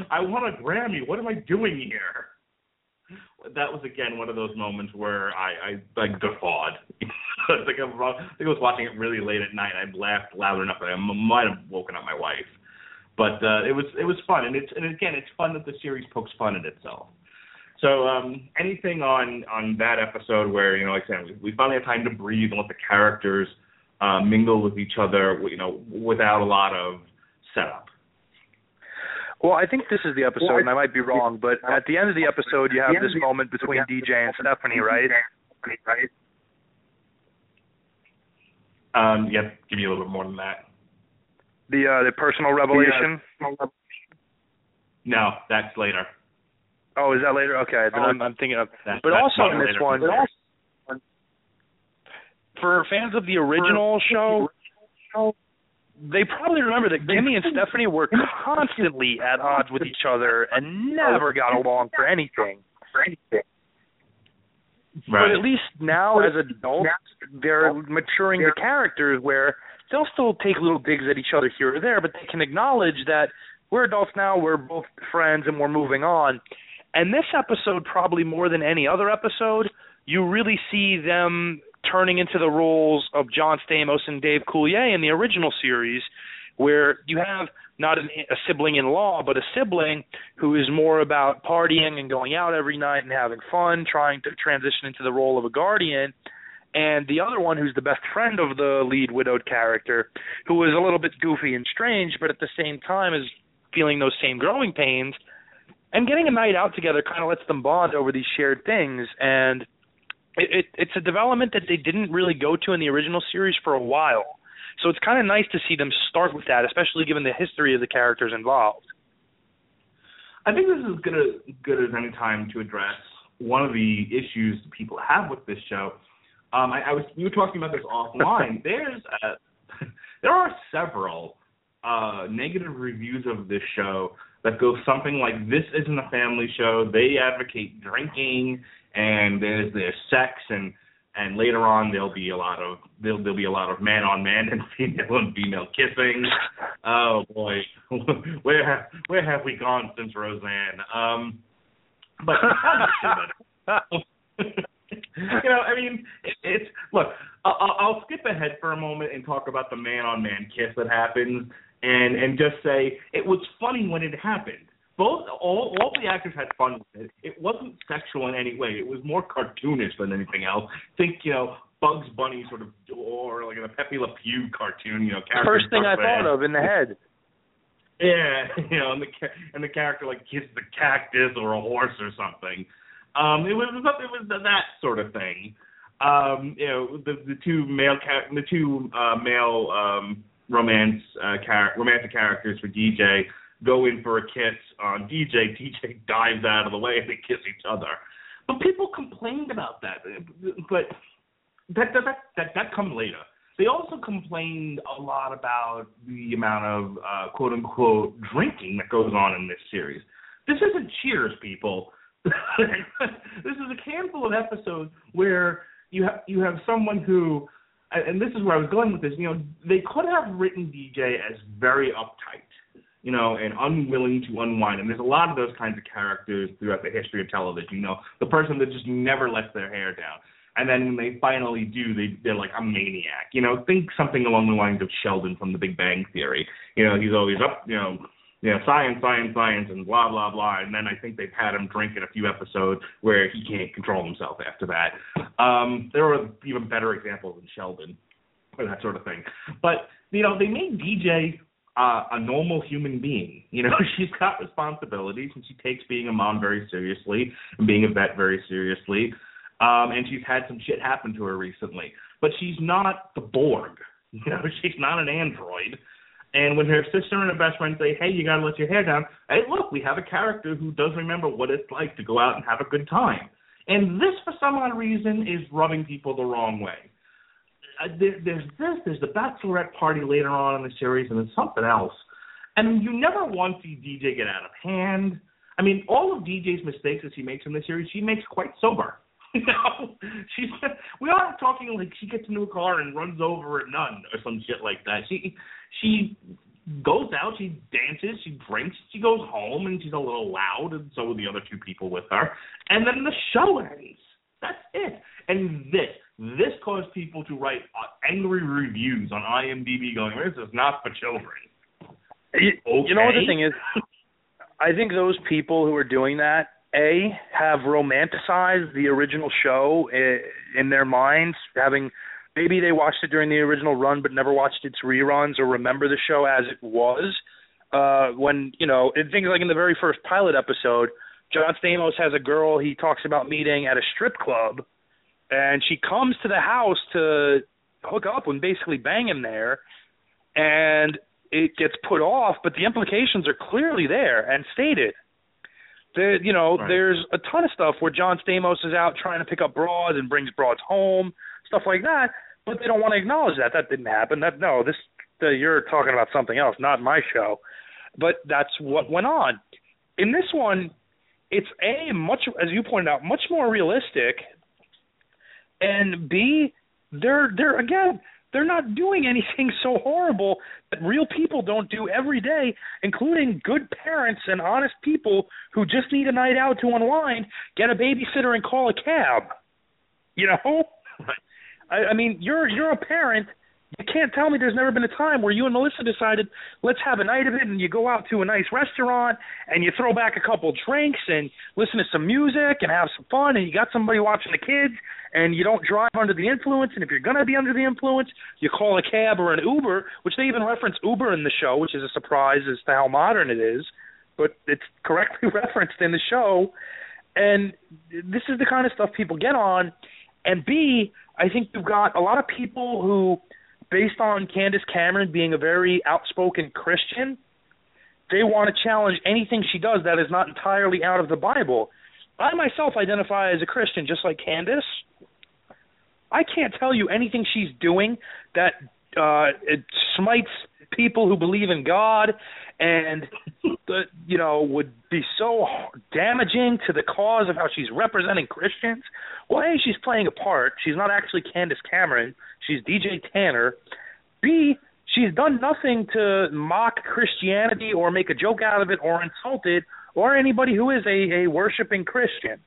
I want a Grammy. What am I doing here?" That was again one of those moments where I, I like guffawed. I think I'm. I think I was watching it really late at night. I laughed loud enough that I might have woken up my wife. But uh, it was it was fun, and it's and again it's fun that the series pokes fun at itself. So um, anything on on that episode where you know, like I said, we, we finally have time to breathe and let the characters uh, mingle with each other, you know, without a lot of setup. Well, I think this is the episode, and I might be wrong, but at the end of the episode, you have this moment between DJ and Stephanie, right? Right. Um, yeah, give me a little bit more than that. The uh, the personal revelation. No, that's later. Oh, is that later? Okay, then I'm, I'm thinking of. That's, but that's also in this later. one, for fans of the original show, they probably remember that Kimmy and Stephanie were constantly at odds with each other and never got along for anything. Right. But at least now, as adults, they're maturing the characters where they'll still take little digs at each other here or there, but they can acknowledge that we're adults now, we're both friends, and we're moving on. And this episode, probably more than any other episode, you really see them turning into the roles of John Stamos and Dave Coulier in the original series, where you have not an, a sibling in law, but a sibling who is more about partying and going out every night and having fun, trying to transition into the role of a guardian. And the other one, who's the best friend of the lead widowed character, who is a little bit goofy and strange, but at the same time is feeling those same growing pains. And getting a night out together kind of lets them bond over these shared things. And it, it, it's a development that they didn't really go to in the original series for a while. So it's kind of nice to see them start with that, especially given the history of the characters involved. I think this is good as good as any time to address one of the issues people have with this show. Um, I, I was we were talking about this offline. There's uh, there are several uh, negative reviews of this show that go something like this isn't a family show. They advocate drinking and there's there's sex and and later on there'll be a lot of there'll there'll be a lot of man on man and female and female kissing. Oh boy, where have where have we gone since Roseanne? Um, but you know, I mean, it, it's look. I'll, I'll skip ahead for a moment and talk about the man on man kiss that happens, and and just say it was funny when it happened both all all the actors had fun with it. It wasn't sexual in any way. It was more cartoonish than anything else. Think you know Bugs Bunny sort of or like a Pepe Le Pew cartoon. You know, First thing I thought of in the head. Yeah, you know, and the and the character like kisses the cactus or a horse or something. Um, it was it was that sort of thing. Um, you know, the the two male the two uh, male um, romance uh, char- romantic characters for DJ go in for a kiss on DJ. DJ dives out of the way and they kiss each other. But people complained about that. But that that that that, that comes later. They also complained a lot about the amount of uh, quote unquote drinking that goes on in this series. This isn't Cheers, people. this is a handful of episodes where you have you have someone who, and this is where I was going with this. You know, they could have written DJ as very uptight you know, and unwilling to unwind. And there's a lot of those kinds of characters throughout the history of television. You know, the person that just never lets their hair down. And then when they finally do, they they're like a maniac. You know, think something along the lines of Sheldon from The Big Bang Theory. You know, he's always up. You know, you know, science, science, science, and blah blah blah. And then I think they've had him drink in a few episodes where he can't control himself after that. Um, there are even better examples than Sheldon or that sort of thing. But you know, they made DJ uh, a normal human being. You know, she's got responsibilities and she takes being a mom very seriously and being a vet very seriously. Um, and she's had some shit happen to her recently. But she's not the Borg. You know, she's not an android. And when her sister and her best friend say, "Hey, you gotta let your hair down," hey, look, we have a character who does remember what it's like to go out and have a good time. And this, for some odd reason, is rubbing people the wrong way uh, there, there's this, there's the bachelorette party later on in the series, and there's something else. And you never once see DJ get out of hand. I mean, all of DJ's mistakes that she makes in the series, she makes quite sober. You know, she's we aren't talking like she gets into a car and runs over a nun or some shit like that. She she goes out, she dances, she drinks, she goes home, and she's a little loud, and so are the other two people with her. And then the show ends. That's it. And this, this caused people to write uh, angry reviews on IMDb, going, "This is not for children." You, okay. you know what the thing is? I think those people who are doing that, a have romanticized the original show in their minds, having maybe they watched it during the original run but never watched its reruns or remember the show as it was. Uh, when you know, things like in the very first pilot episode, John Stamos has a girl he talks about meeting at a strip club, and she comes to the house to hook up and basically bang him there, and it gets put off, but the implications are clearly there and stated. There, you know, right. there's a ton of stuff where John Stamos is out trying to pick up broads and brings broads home, stuff like that, but they don't want to acknowledge that. That didn't happen. That no, this the, you're talking about something else, not my show. But that's what went on. In this one, it's a much, as you pointed out, much more realistic, and b they're they're again they're not doing anything so horrible that real people don't do every day, including good parents and honest people who just need a night out to unwind, get a babysitter and call a cab. You know? I, I mean, you're you're a parent you can't tell me there's never been a time where you and Melissa decided, let's have a night of it, and you go out to a nice restaurant and you throw back a couple drinks and listen to some music and have some fun, and you got somebody watching the kids, and you don't drive under the influence. And if you're going to be under the influence, you call a cab or an Uber, which they even reference Uber in the show, which is a surprise as to how modern it is, but it's correctly referenced in the show. And this is the kind of stuff people get on. And B, I think you've got a lot of people who based on Candace Cameron being a very outspoken Christian, they want to challenge anything she does that is not entirely out of the Bible. I myself identify as a Christian just like Candace. I can't tell you anything she's doing that uh it smites people who believe in God and the you know would be so damaging to the cause of how she's representing Christians. Well, A, she's playing a part. She's not actually Candace Cameron. She's DJ Tanner. B, she's done nothing to mock Christianity or make a joke out of it or insult it or anybody who is a, a worshiping Christian.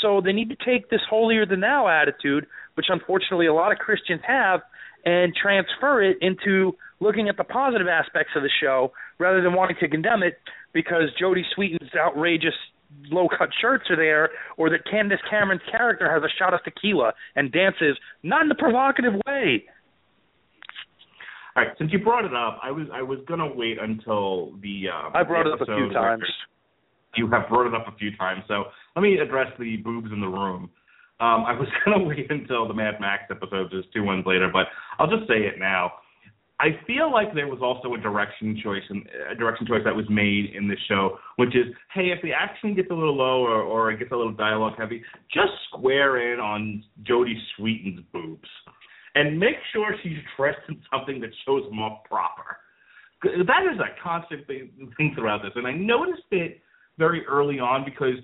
So they need to take this holier than thou attitude, which unfortunately a lot of Christians have, and transfer it into looking at the positive aspects of the show rather than wanting to condemn it because Jodie Sweetin's outrageous low cut shirts are there or that Candace Cameron's character has a shot of tequila and dances not in a provocative way. All right, since you brought it up, I was I was gonna wait until the um, I brought it up a few times. You have brought it up a few times, so let me address the boobs in the room. Um, I was gonna wait until the Mad Max episode, just two ones later, but I'll just say it now. I feel like there was also a direction choice and a direction choice that was made in this show, which is, hey, if the action gets a little low or, or it gets a little dialogue heavy, just square in on Jodie Sweetin's boobs, and make sure she's dressed in something that shows them off proper. That is a constant thing, thing throughout this, and I noticed it very early on because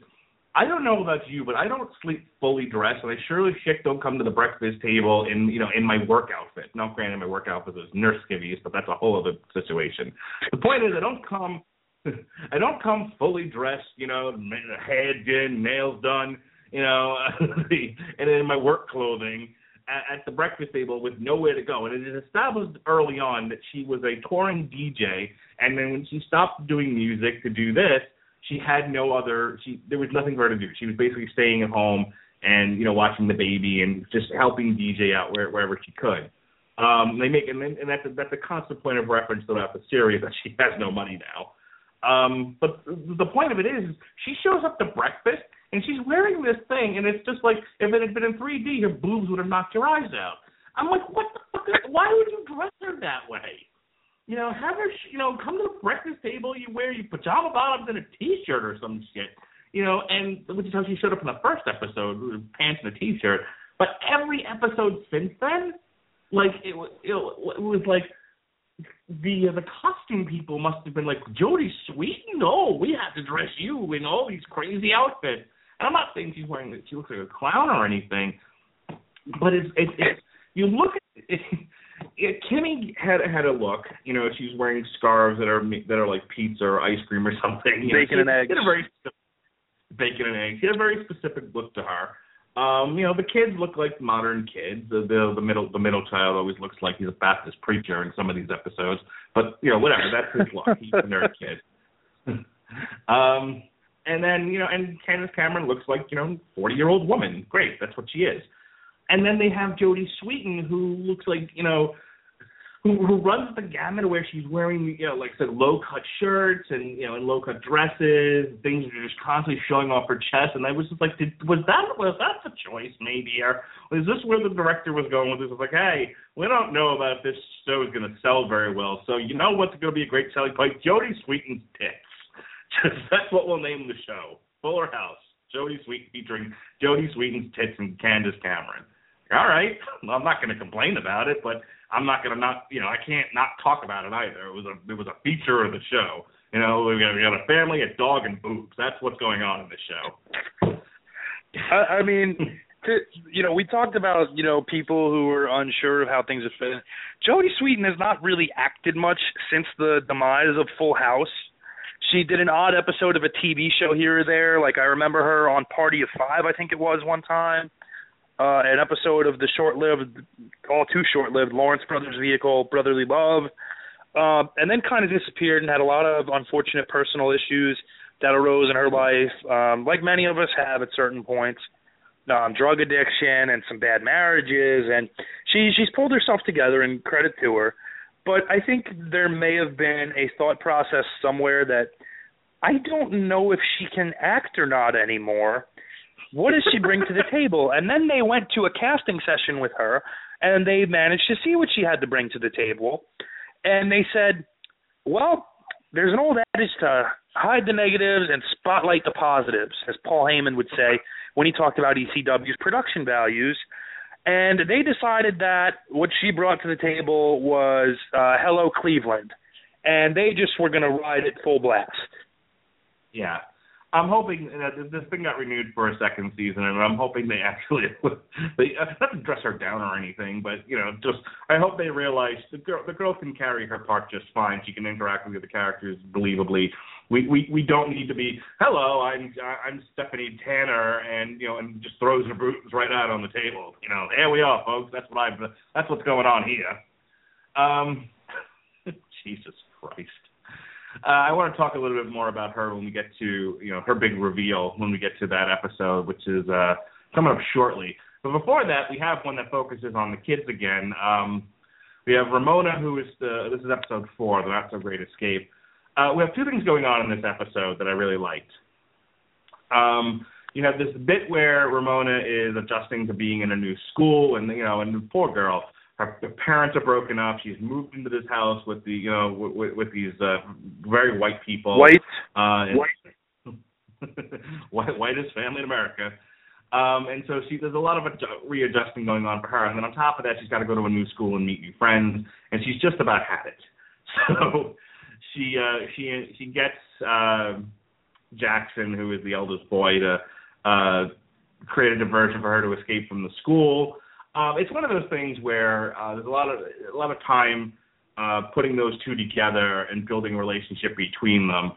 I don't know about you, but I don't sleep fully dressed, and I surely shit don't come to the breakfast table in you know in my work outfit. Now, granted, my work outfit is nurse skivvies, but that's a whole other situation. The point is, I don't come, I don't come fully dressed, you know, head in, nails done, you know, and in my work clothing at, at the breakfast table with nowhere to go. And it is established early on that she was a touring DJ, and then when she stopped doing music to do this she had no other she there was nothing for her to do. She was basically staying at home and you know watching the baby and just helping DJ out where, wherever she could. Um, they make and, and that's a, that's a constant point of reference throughout the series that she has no money now. Um, but the point of it is she shows up to breakfast and she's wearing this thing and it's just like if it had been in 3D, her boobs would have knocked your eyes out. I'm like, what the fuck? Is, why would you dress her that way? You know, have her, you know, come to the breakfast table. You wear your pajama bottoms and a t-shirt or some shit. You know, and which is how she showed up in the first episode, with pants and a t-shirt. But every episode since then, like it, it, it was like the the costume people must have been like Jodie Sweetin. No, we have to dress you in all these crazy outfits. And I'm not saying she's wearing she looks like a clown or anything, but it's it's, it's you look at it, yeah, Kimmy had had a look. You know, she's wearing scarves that are that are like pizza or ice cream or something. You bacon know, and eggs. Had a very bacon and eggs. She had a very specific look to her. Um, you know, the kids look like modern kids. The, the the middle the middle child always looks like he's a Baptist preacher in some of these episodes. But you know, whatever. That's his look. He's a nerd kid. um, and then you know, and Candace Cameron looks like you know, forty year old woman. Great, that's what she is. And then they have Jodie Sweetin, who looks like you know who, who runs the gamut where she's wearing, you know, like I said, low cut shirts and you know, and low cut dresses, things are just constantly showing off her chest. And I was just like, did, was that was that the choice maybe, or is this where the director was going with this? It's like, hey, we don't know about if this show is going to sell very well, so you know what's going to be a great selling point? Jodie Sweetin's tits. That's what we'll name the show. Fuller House. Jodie Sweetin featuring Jodie Sweetin's tits and Candace Cameron. All right, I'm not going to complain about it, but I'm not gonna not you know I can't not talk about it either. It was a it was a feature of the show. You know we got we got a family, a dog, and boobs. That's what's going on in the show. I, I mean, to, you know, we talked about you know people who were unsure of how things have fit. Jodie Sweetin has not really acted much since the demise of Full House. She did an odd episode of a TV show here or there. Like I remember her on Party of Five, I think it was one time uh, an episode of the short-lived, all too short-lived Lawrence Brothers vehicle, Brotherly Love, uh, and then kind of disappeared and had a lot of unfortunate personal issues that arose in her life, um, like many of us have at certain points. Um, drug addiction and some bad marriages, and she she's pulled herself together, and credit to her. But I think there may have been a thought process somewhere that I don't know if she can act or not anymore what does she bring to the table? And then they went to a casting session with her, and they managed to see what she had to bring to the table. And they said, well, there's an old adage to hide the negatives and spotlight the positives, as Paul Heyman would say when he talked about ECW's production values. And they decided that what she brought to the table was uh, Hello Cleveland. And they just were going to ride it full blast. Yeah. I'm hoping that this thing got renewed for a second season, and I'm hoping they actually they uh, not to dress her down or anything, but you know, just I hope they realize the girl the girl can carry her part just fine. She can interact with the characters believably. We we we don't need to be hello, I'm I'm Stephanie Tanner, and you know, and just throws her boots right out on the table. You know, there we are, folks. That's what I've that's what's going on here. Um, Jesus Christ. Uh, I want to talk a little bit more about her when we get to you know her big reveal when we get to that episode, which is uh, coming up shortly. But before that, we have one that focuses on the kids again. Um, we have Ramona, who is the this is episode four, the Not So Great Escape. Uh, we have two things going on in this episode that I really liked. Um, you have this bit where Ramona is adjusting to being in a new school, and you know, and the poor girl her, her parents are broken up. She's moved into this house with the you know with, with these uh, very white people. White. Uh, white. white whitest family in America. Um, and so she there's a lot of adju- readjusting going on for her. And then on top of that, she's got to go to a new school and meet new friends, and she's just about had it. So she uh, she she gets uh, Jackson, who is the eldest boy, to uh, create a diversion for her to escape from the school. Um, it's one of those things where uh, there's a lot of a lot of time uh, putting those two together and building a relationship between them.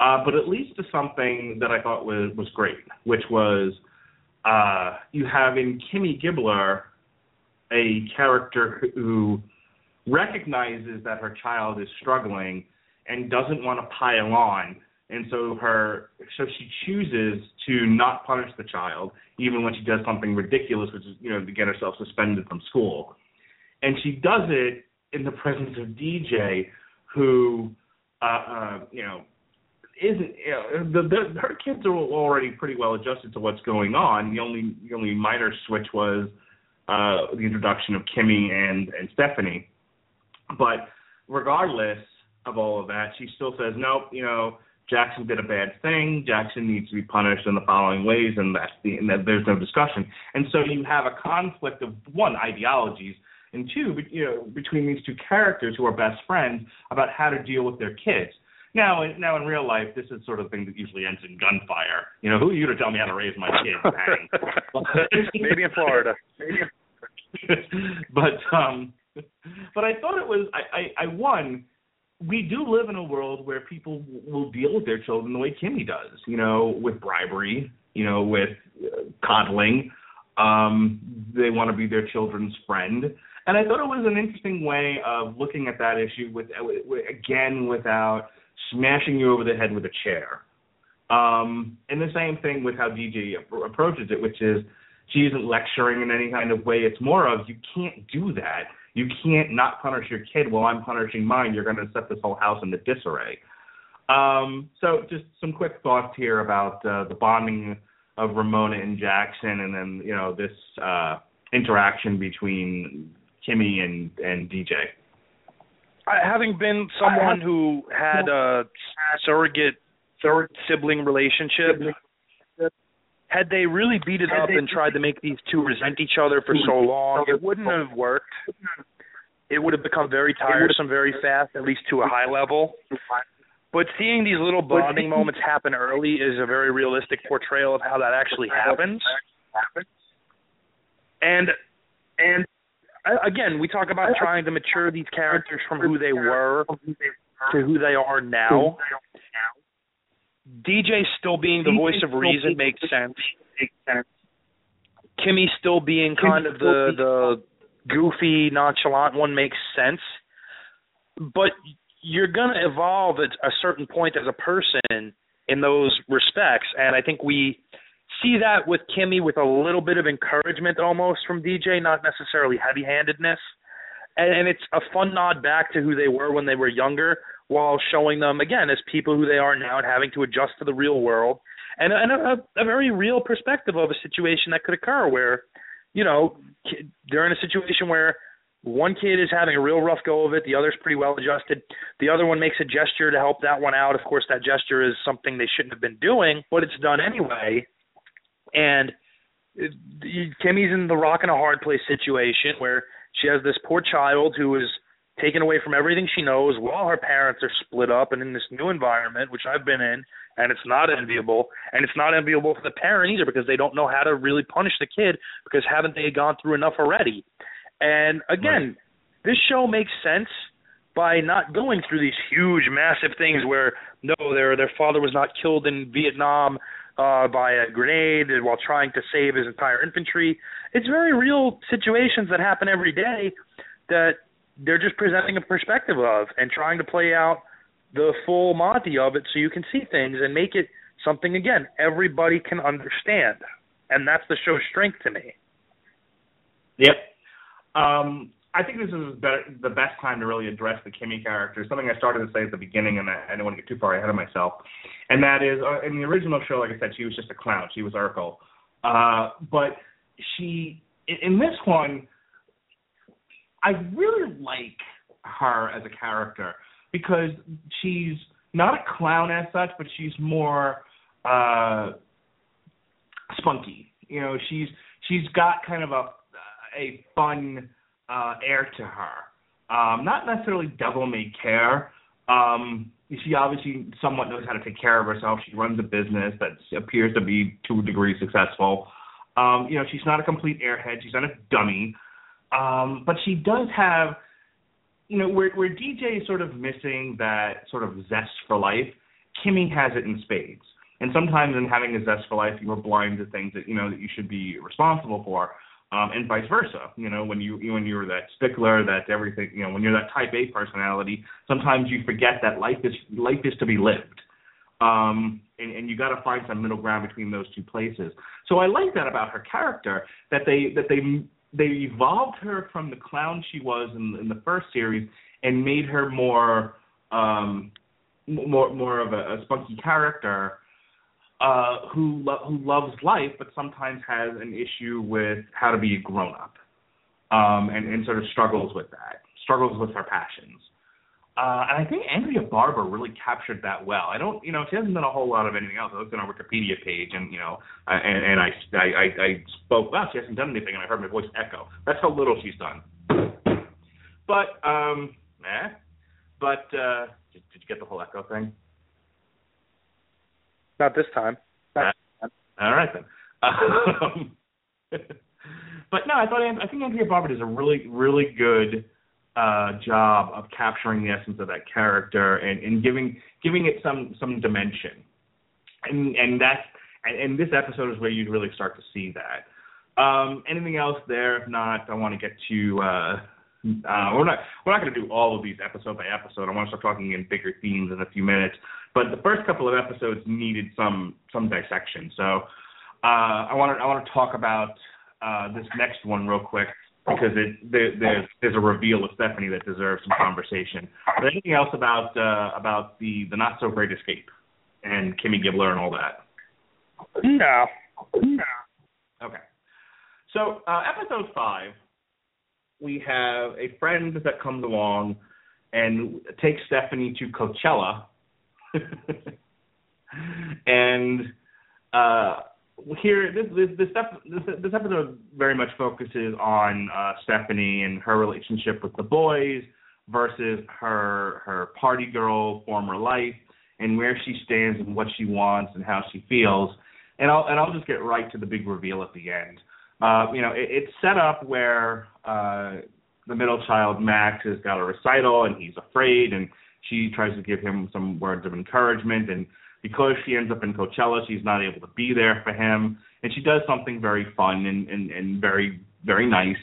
Uh, but it leads to something that I thought was was great, which was uh, you have in Kimmy Gibbler a character who recognizes that her child is struggling and doesn't want to pile on and so her so she chooses to not punish the child even when she does something ridiculous which is you know to get herself suspended from school. And she does it in the presence of dj who uh uh you know isn't you know, the, the her kids are already pretty well adjusted to what's going on. The only the only minor switch was uh the introduction of kimmy and and stephanie. But regardless of all of that she still says nope you know Jackson did a bad thing. Jackson needs to be punished in the following ways, and that's the and that there's no discussion. And so you have a conflict of one ideologies, and two, you know, between these two characters who are best friends about how to deal with their kids. Now, now in real life, this is sort of thing that usually ends in gunfire. You know, who are you to tell me how to raise my kids? Maybe in Florida. but um, but I thought it was I, I I won. We do live in a world where people will deal with their children the way Kimmy does, you know, with bribery, you know, with uh, coddling. Um, they want to be their children's friend, and I thought it was an interesting way of looking at that issue with, with again without smashing you over the head with a chair. Um, and the same thing with how DJ approaches it, which is she isn't lecturing in any kind of way. It's more of you can't do that. You can't not punish your kid while I'm punishing mine. You're going to set this whole house into disarray. Um, so just some quick thoughts here about uh, the bonding of Ramona and Jackson, and then you know this uh, interaction between Kimmy and and DJ. having been someone who had a surrogate third sibling relationship, had they really beat it up and tried to make these two resent each other for so long, it wouldn't have worked. It would have become very tiresome very fast, at least to a high level. But seeing these little bonding moments happen early is a very realistic portrayal of how that actually happens. And and again, we talk about trying to mature these characters from who they were to who they are now. DJ still being the voice of reason makes sense. Kimmy still being kind of the the goofy, nonchalant one makes sense. But you're going to evolve at a certain point as a person in those respects, and I think we see that with Kimmy with a little bit of encouragement almost from DJ, not necessarily heavy-handedness. And, and it's a fun nod back to who they were when they were younger, while showing them again as people who they are now and having to adjust to the real world and, and a, a very real perspective of a situation that could occur where you know they're in a situation where one kid is having a real rough go of it the other's pretty well adjusted the other one makes a gesture to help that one out. Of course that gesture is something they shouldn't have been doing but it's done anyway. And Kimmy's in the rock and a hard place situation where she has this poor child who is taken away from everything she knows while her parents are split up and in this new environment, which I've been in, and it's not enviable. And it's not enviable for the parent either because they don't know how to really punish the kid because haven't they gone through enough already? And again, right. this show makes sense by not going through these huge, massive things where no, their their father was not killed in Vietnam uh, by a grenade while trying to save his entire infantry. It's very real situations that happen every day that they're just presenting a perspective of and trying to play out the full Monty of it so you can see things and make it something again everybody can understand. And that's the show's strength to me. Yep. Um, I think this is the best time to really address the Kimmy character. Something I started to say at the beginning, and I, I don't want to get too far ahead of myself. And that is, uh, in the original show, like I said, she was just a clown. She was Urkel. Uh, but she, in, in this one, I really like her as a character because she's not a clown as such, but she's more uh spunky. You know, she's she's got kind of a a fun uh air to her. Um not necessarily devil may care. Um she obviously somewhat knows how to take care of herself. She runs a business that appears to be to a degree successful. Um, you know, she's not a complete airhead. She's not a dummy. Um, but she does have, you know, where where DJ is sort of missing that sort of zest for life, Kimmy has it in spades. And sometimes in having a zest for life, you are blind to things that you know that you should be responsible for, um, and vice versa. You know, when you when you're that stickler, that everything, you know, when you're that Type A personality, sometimes you forget that life is life is to be lived. Um, and, and you got to find some middle ground between those two places. So I like that about her character that they that they they evolved her from the clown she was in, in the first series and made her more um more more of a, a spunky character uh who lo- who loves life but sometimes has an issue with how to be a grown up um and and sort of struggles with that struggles with her passions uh, and I think Andrea Barber really captured that well. I don't, you know, she hasn't done a whole lot of anything else. I looked on her Wikipedia page, and you know, and, and I, I, I, I spoke. Wow, she hasn't done anything, and I heard my voice echo. That's how little she's done. But, um, eh. But uh, did, did you get the whole echo thing? Not this time. Not uh, all right then. Um, but no, I thought I think Andrea Barber does a really, really good uh, job of capturing the essence of that character and, and giving giving it some some dimension. And and that's and, and this episode is where you really start to see that. Um, anything else there? If not, I want to get to. Uh, uh, we're not we're not going to do all of these episode by episode. I want to start talking in bigger themes in a few minutes. But the first couple of episodes needed some some dissection. So uh, I want to I want to talk about uh, this next one real quick because it there, there's there's a reveal of Stephanie that deserves some conversation. But anything else about uh, about the the not so great escape and Kimmy Gibbler and all that? No. No. Okay. So uh, episode five, we have a friend that comes along and takes Stephanie to Coachella, and uh, here this this this, this this episode very much focuses on uh, Stephanie and her relationship with the boys versus her her party girl former life and where she stands and what she wants and how she feels. And I'll and I'll just get right to the big reveal at the end. Uh, you know, it, it's set up where uh, the middle child Max has got a recital and he's afraid, and she tries to give him some words of encouragement and because she ends up in Coachella, she's not able to be there for him, and she does something very fun and and, and very very nice.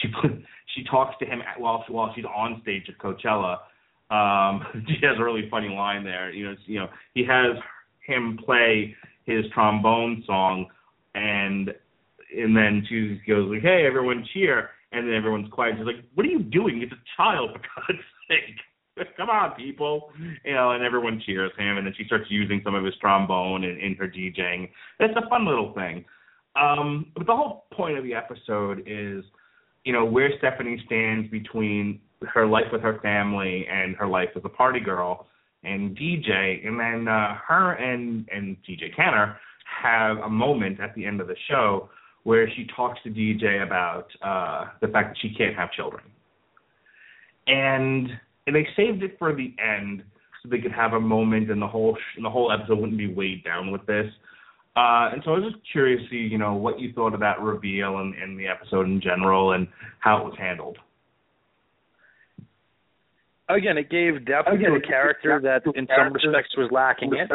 She she talks to him while while she's on stage at Coachella. Um, she has a really funny line there. You know, you know, he has him play his trombone song, and and then she goes like, "Hey, everyone, cheer!" And then everyone's quiet. She's like, "What are you doing? It's a child, for God's sake!" come on, people, you know, and everyone cheers him, and then she starts using some of his trombone in, in her DJing. It's a fun little thing. Um, but the whole point of the episode is, you know, where Stephanie stands between her life with her family and her life as a party girl and DJ, and then uh, her and and DJ Tanner have a moment at the end of the show where she talks to DJ about uh, the fact that she can't have children. And and they saved it for the end so they could have a moment and the whole sh- and the whole episode wouldn't be weighed down with this. Uh, and so I was just curious to see, you know, what you thought of that reveal and, and the episode in general and how it was handled. Again, it gave depth Again, to a character that, in some respects, was lacking it.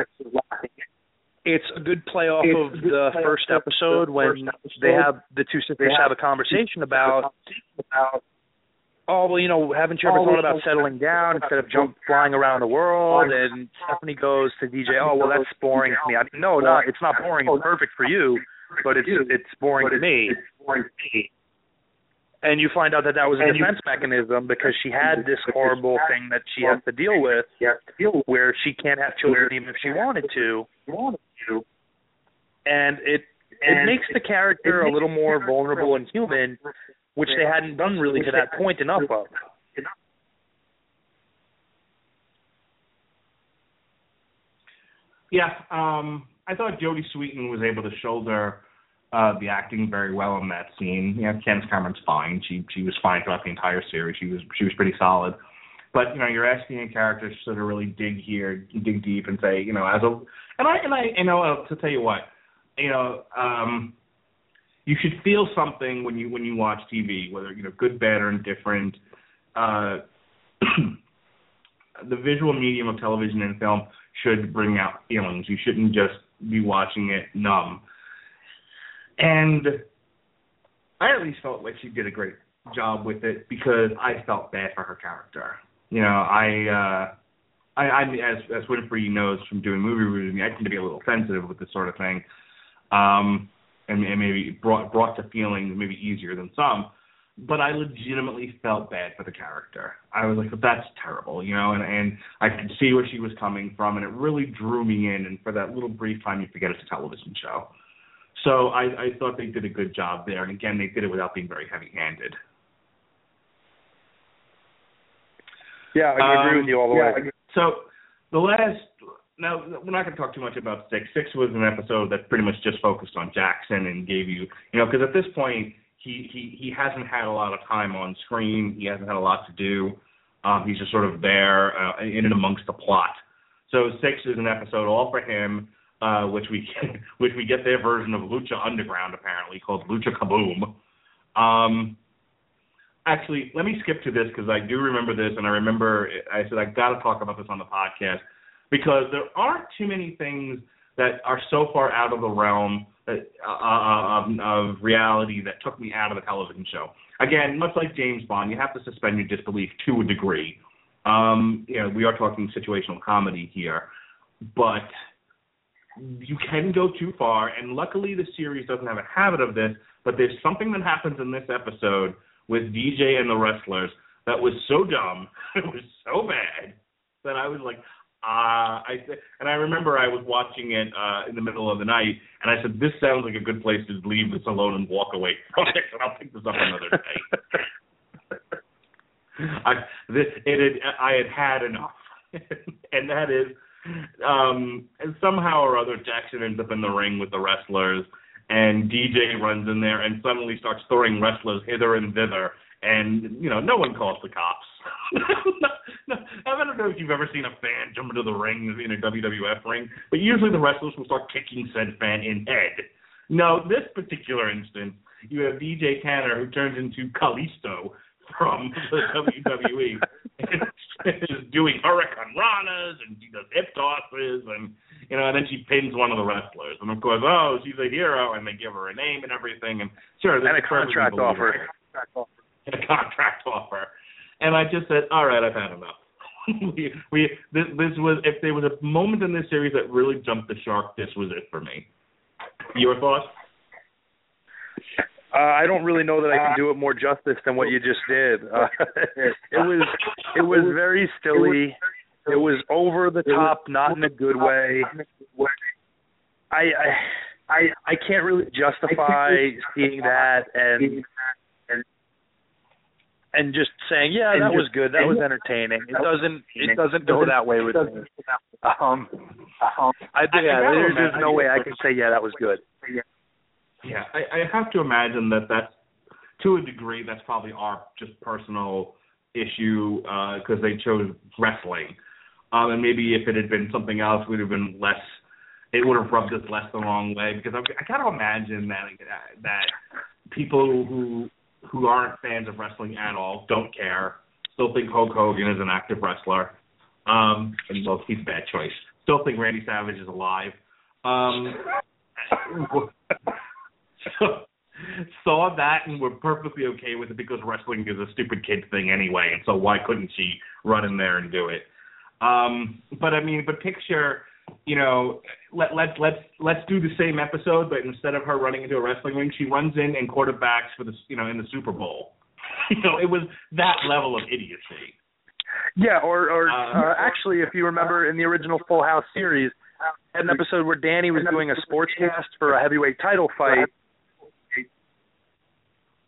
It's a good playoff it's of the first episode when they have the two sisters have a conversation about oh well, you know, haven't you ever oh, thought about settling down instead of jump flying around the world? And Stephanie goes to DJ, oh well, that's boring to me. I mean, no, no, it's not boring. It's perfect for you, but it's it's boring to me. And you find out that that was a defense mechanism because she had this horrible thing that she has to deal with, where she can't have children even if she wanted to. And it it makes the character a little more vulnerable and human which they hadn't done really to that point enough of. Yeah, um, I thought Jodie Sweetin was able to shoulder uh, the acting very well in that scene. Yeah, Candace Cameron's fine. She she was fine throughout the entire series. She was she was pretty solid. But you know, you're asking a character to sort of really dig here, dig deep, and say, you know, as a and I and I you know uh, to tell you what, you know, um, you should feel something when you when you watch TV, whether you know good, bad, or indifferent. Uh, the visual medium of television and film should bring out feelings. You shouldn't just be watching it numb. And I at least felt like she did a great job with it because I felt bad for her character. You know, I uh I, I as as Winfrey knows from doing movie reviews, I tend to be a little sensitive with this sort of thing. Um and, and maybe brought brought to feelings maybe easier than some. But I legitimately felt bad for the character. I was like, that's terrible, you know, and and I could see where she was coming from, and it really drew me in. And for that little brief time, you forget it's a television show. So I, I thought they did a good job there, and again, they did it without being very heavy-handed. Yeah, I agree um, with you all the yeah, way. So the last now we're not going to talk too much about six. Six was an episode that pretty much just focused on Jackson and gave you, you know, because at this point he he he hasn't had a lot of time on screen. He hasn't had a lot to do. Um, he's just sort of there uh, in and amongst the plot. So six is an episode all for him, uh, which we which we get their version of Lucha Underground apparently called Lucha Kaboom. Um, actually, let me skip to this because I do remember this, and I remember I said I got to talk about this on the podcast because there aren't too many things that are so far out of the realm that, uh, uh, um, of reality that took me out of the television show. Again, much like James Bond, you have to suspend your disbelief to a degree. Um, you know, we are talking situational comedy here, but you can go too far. And luckily, the series doesn't have a habit of this. But there's something that happens in this episode with DJ and the wrestlers that was so dumb, it was so bad that I was like, uh, I and I remember I was watching it uh in the middle of the night, and I said, this sounds like a good place to leave this alone and walk away from it, and I'll pick this up another day. I this, it had I had had enough, and that is, um, and somehow or other Jackson ends up in the ring with the wrestlers and DJ runs in there and suddenly starts throwing wrestlers hither and thither, and you know no one calls the cops. no, no, I don't know if you've ever seen a fan jump into the ring in a WWF ring, but usually the wrestlers will start kicking said fan in head. No, this particular instance, you have DJ Tanner who turns into Kalisto from the WWE and is doing hurricanranas and she does hip tosses and you know, and then she pins one of the wrestlers, and of course, oh, she's a hero, and they give her a name and everything, and sure, and a contract offer, and a contract offer, and I just said, all right, I've had enough. we we this this was if there was a moment in this series that really jumped the shark, this was it for me. Your thoughts? Uh, I don't really know that I can do it more justice than what you just did. Uh, it was it was very silly. It was over the top, not in a good way. I I I, can't really justify seeing that and and just saying, yeah, that was good, that was entertaining. It doesn't it doesn't go that way with me. Um, I think yeah, there's, there's no way I can say, yeah, that was good. Yeah, I, I have to imagine that that's to a degree that's probably our just personal issue because uh, they chose wrestling. Um, and maybe if it had been something else, we'd have been less. It would have rubbed us less the wrong way because I, I kind of imagine that that people who who aren't fans of wrestling at all don't care, still think Hulk Hogan is an active wrestler. Um, and well, he's a bad choice. Still think Randy Savage is alive. Um, so, saw that and were perfectly okay with it because wrestling is a stupid kid thing anyway, and so why couldn't she run in there and do it? Um, but I mean, but picture, you know, let let let's let's do the same episode, but instead of her running into a wrestling ring, she runs in and quarterbacks for the you know in the Super Bowl. you know, it was that level of idiocy. Yeah, or or uh, uh, actually, if you remember in the original Full House series, had an episode where Danny was doing a sportscast for a heavyweight title fight,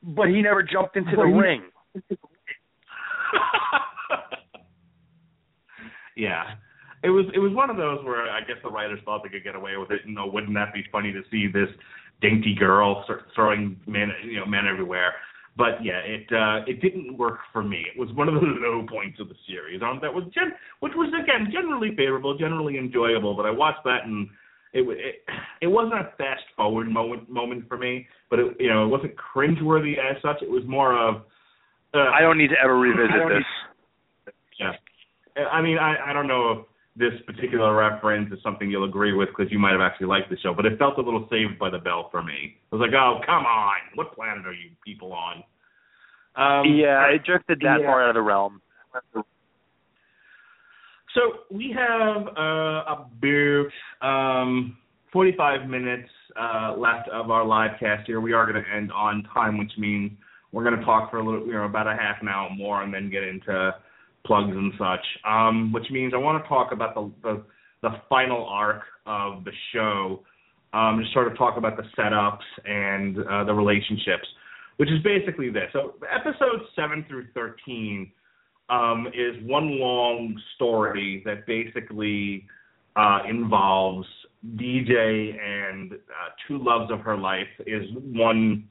but he never jumped into the ring. yeah. It was it was one of those where I guess the writers thought they could get away with it. You know, wouldn't that be funny to see this dainty girl start throwing men you know men everywhere? But yeah, it uh, it didn't work for me. It was one of the low points of the series. Um, that was gen- which was again generally favorable, generally enjoyable. But I watched that and it it, it wasn't a fast forward moment moment for me. But it you know it wasn't cringeworthy as such. It was more of uh, I don't need to ever revisit this. Need, yeah, I mean, I, I don't know if this particular reference is something you'll agree with because you might have actually liked the show, but it felt a little saved by the bell for me. It was like, oh, come on, what planet are you people on? Um, yeah, it drifted that yeah. far out of the realm. So we have uh, about um, 45 minutes uh, left of our live cast here. We are going to end on time, which means we're going to talk for a little, you know, about a half an hour more, and then get into plugs and such. Um, which means I want to talk about the, the the final arc of the show. Um, just sort of talk about the setups and uh, the relationships, which is basically this. So episodes seven through thirteen um, is one long story that basically uh, involves DJ and uh, two loves of her life is one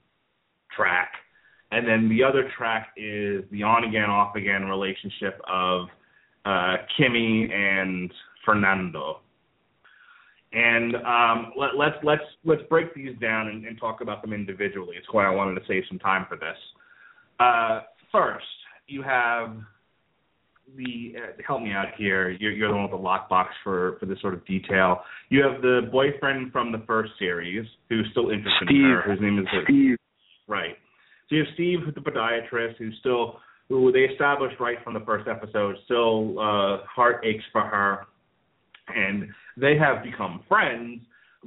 track and then the other track is the on again off again relationship of uh, Kimmy and Fernando. And um, let, let's let's let's break these down and, and, talk about them individually. It's why I wanted to save some time for this. Uh, first, you have the uh, help me out here. You're, you're the one with the lockbox for for this sort of detail. You have the boyfriend from the first series who's still interested Steve. in her. Whose name is Steve. Right. So you have Steve, the podiatrist, who's still who they established right from the first episode, still uh, heart aches for her, and they have become friends.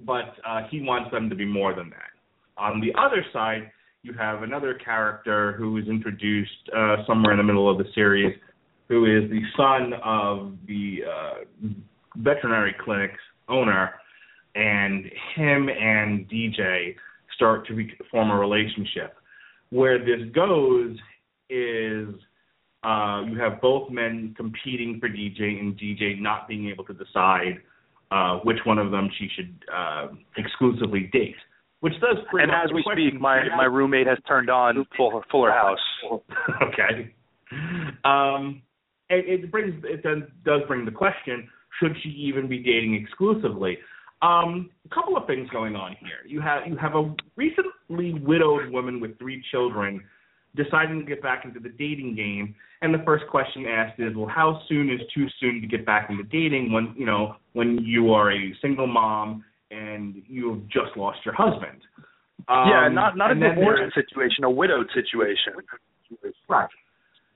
But uh, he wants them to be more than that. On the other side, you have another character who is introduced uh, somewhere in the middle of the series, who is the son of the uh, veterinary clinic's owner, and him and DJ start to be, form a relationship. Where this goes is uh, you have both men competing for DJ, and DJ not being able to decide uh, which one of them she should uh, exclusively date. Which does bring And as we question- speak, my my roommate has turned on Fuller, Fuller House. okay. Um, it, it brings it does, does bring the question: Should she even be dating exclusively? Um, a couple of things going on here. You have you have a recently widowed woman with three children deciding to get back into the dating game, and the first question asked is, well, how soon is too soon to get back into dating when you know when you are a single mom and you have just lost your husband? Um, yeah, not not a divorce situation, a widowed situation. Right.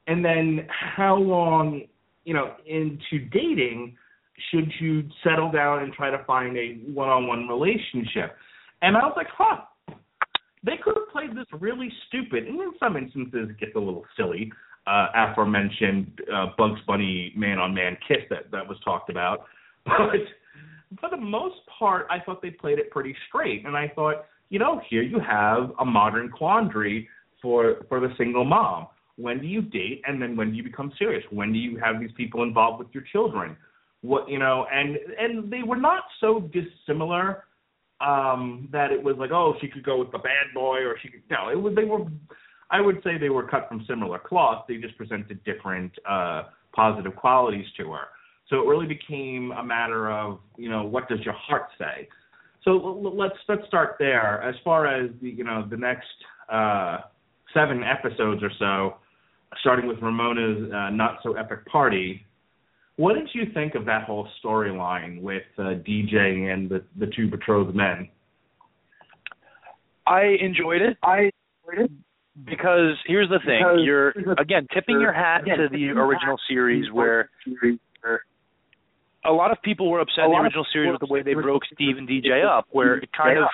And then how long, you know, into dating should you settle down and try to find a one-on-one relationship? And I was like, huh. They could have played this really stupid, and in some instances it gets a little silly. Uh, aforementioned uh, Bugs Bunny man-on-man kiss that that was talked about, but for the most part, I thought they played it pretty straight. And I thought, you know, here you have a modern quandary for for the single mom. When do you date, and then when do you become serious? When do you have these people involved with your children? What you know, and and they were not so dissimilar um that it was like, oh, she could go with the bad boy, or she could no. It was they were, I would say they were cut from similar cloth. They just presented different uh positive qualities to her. So it really became a matter of you know what does your heart say. So let's let's start there. As far as the you know the next uh, seven episodes or so, starting with Ramona's uh, not so epic party. What did you think of that whole storyline with uh, DJ and the the two betrothed men? I enjoyed it. I enjoyed it because here's the thing: Because- you're again tipping your hat Again, to the original series, where a lot of people were upset in the original series with the way they broke Steve and DJ up, where it kind of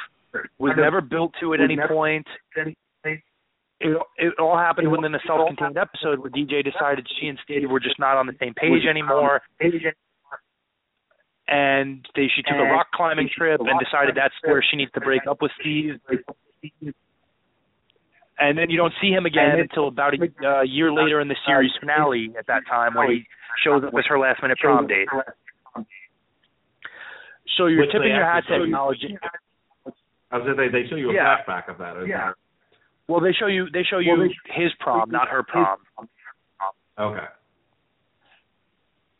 was never built to at any point. It it all happened within a self-contained episode where DJ decided she and Steve were just not on the same page anymore, and they she took a rock climbing trip a and decided that's trip where she needs to break up with Steve. Steve. and then you don't see him again And until about a uh, year later in the series finale. At that time, when he shows up as her last minute prom date. So you're Which tipping your hat to actually- acknowledging. I was gonna say they show you a Yeah. flashback of that. isn't Yeah. there? Well, they show you they show you Well, they- his prom, not her prom. Okay.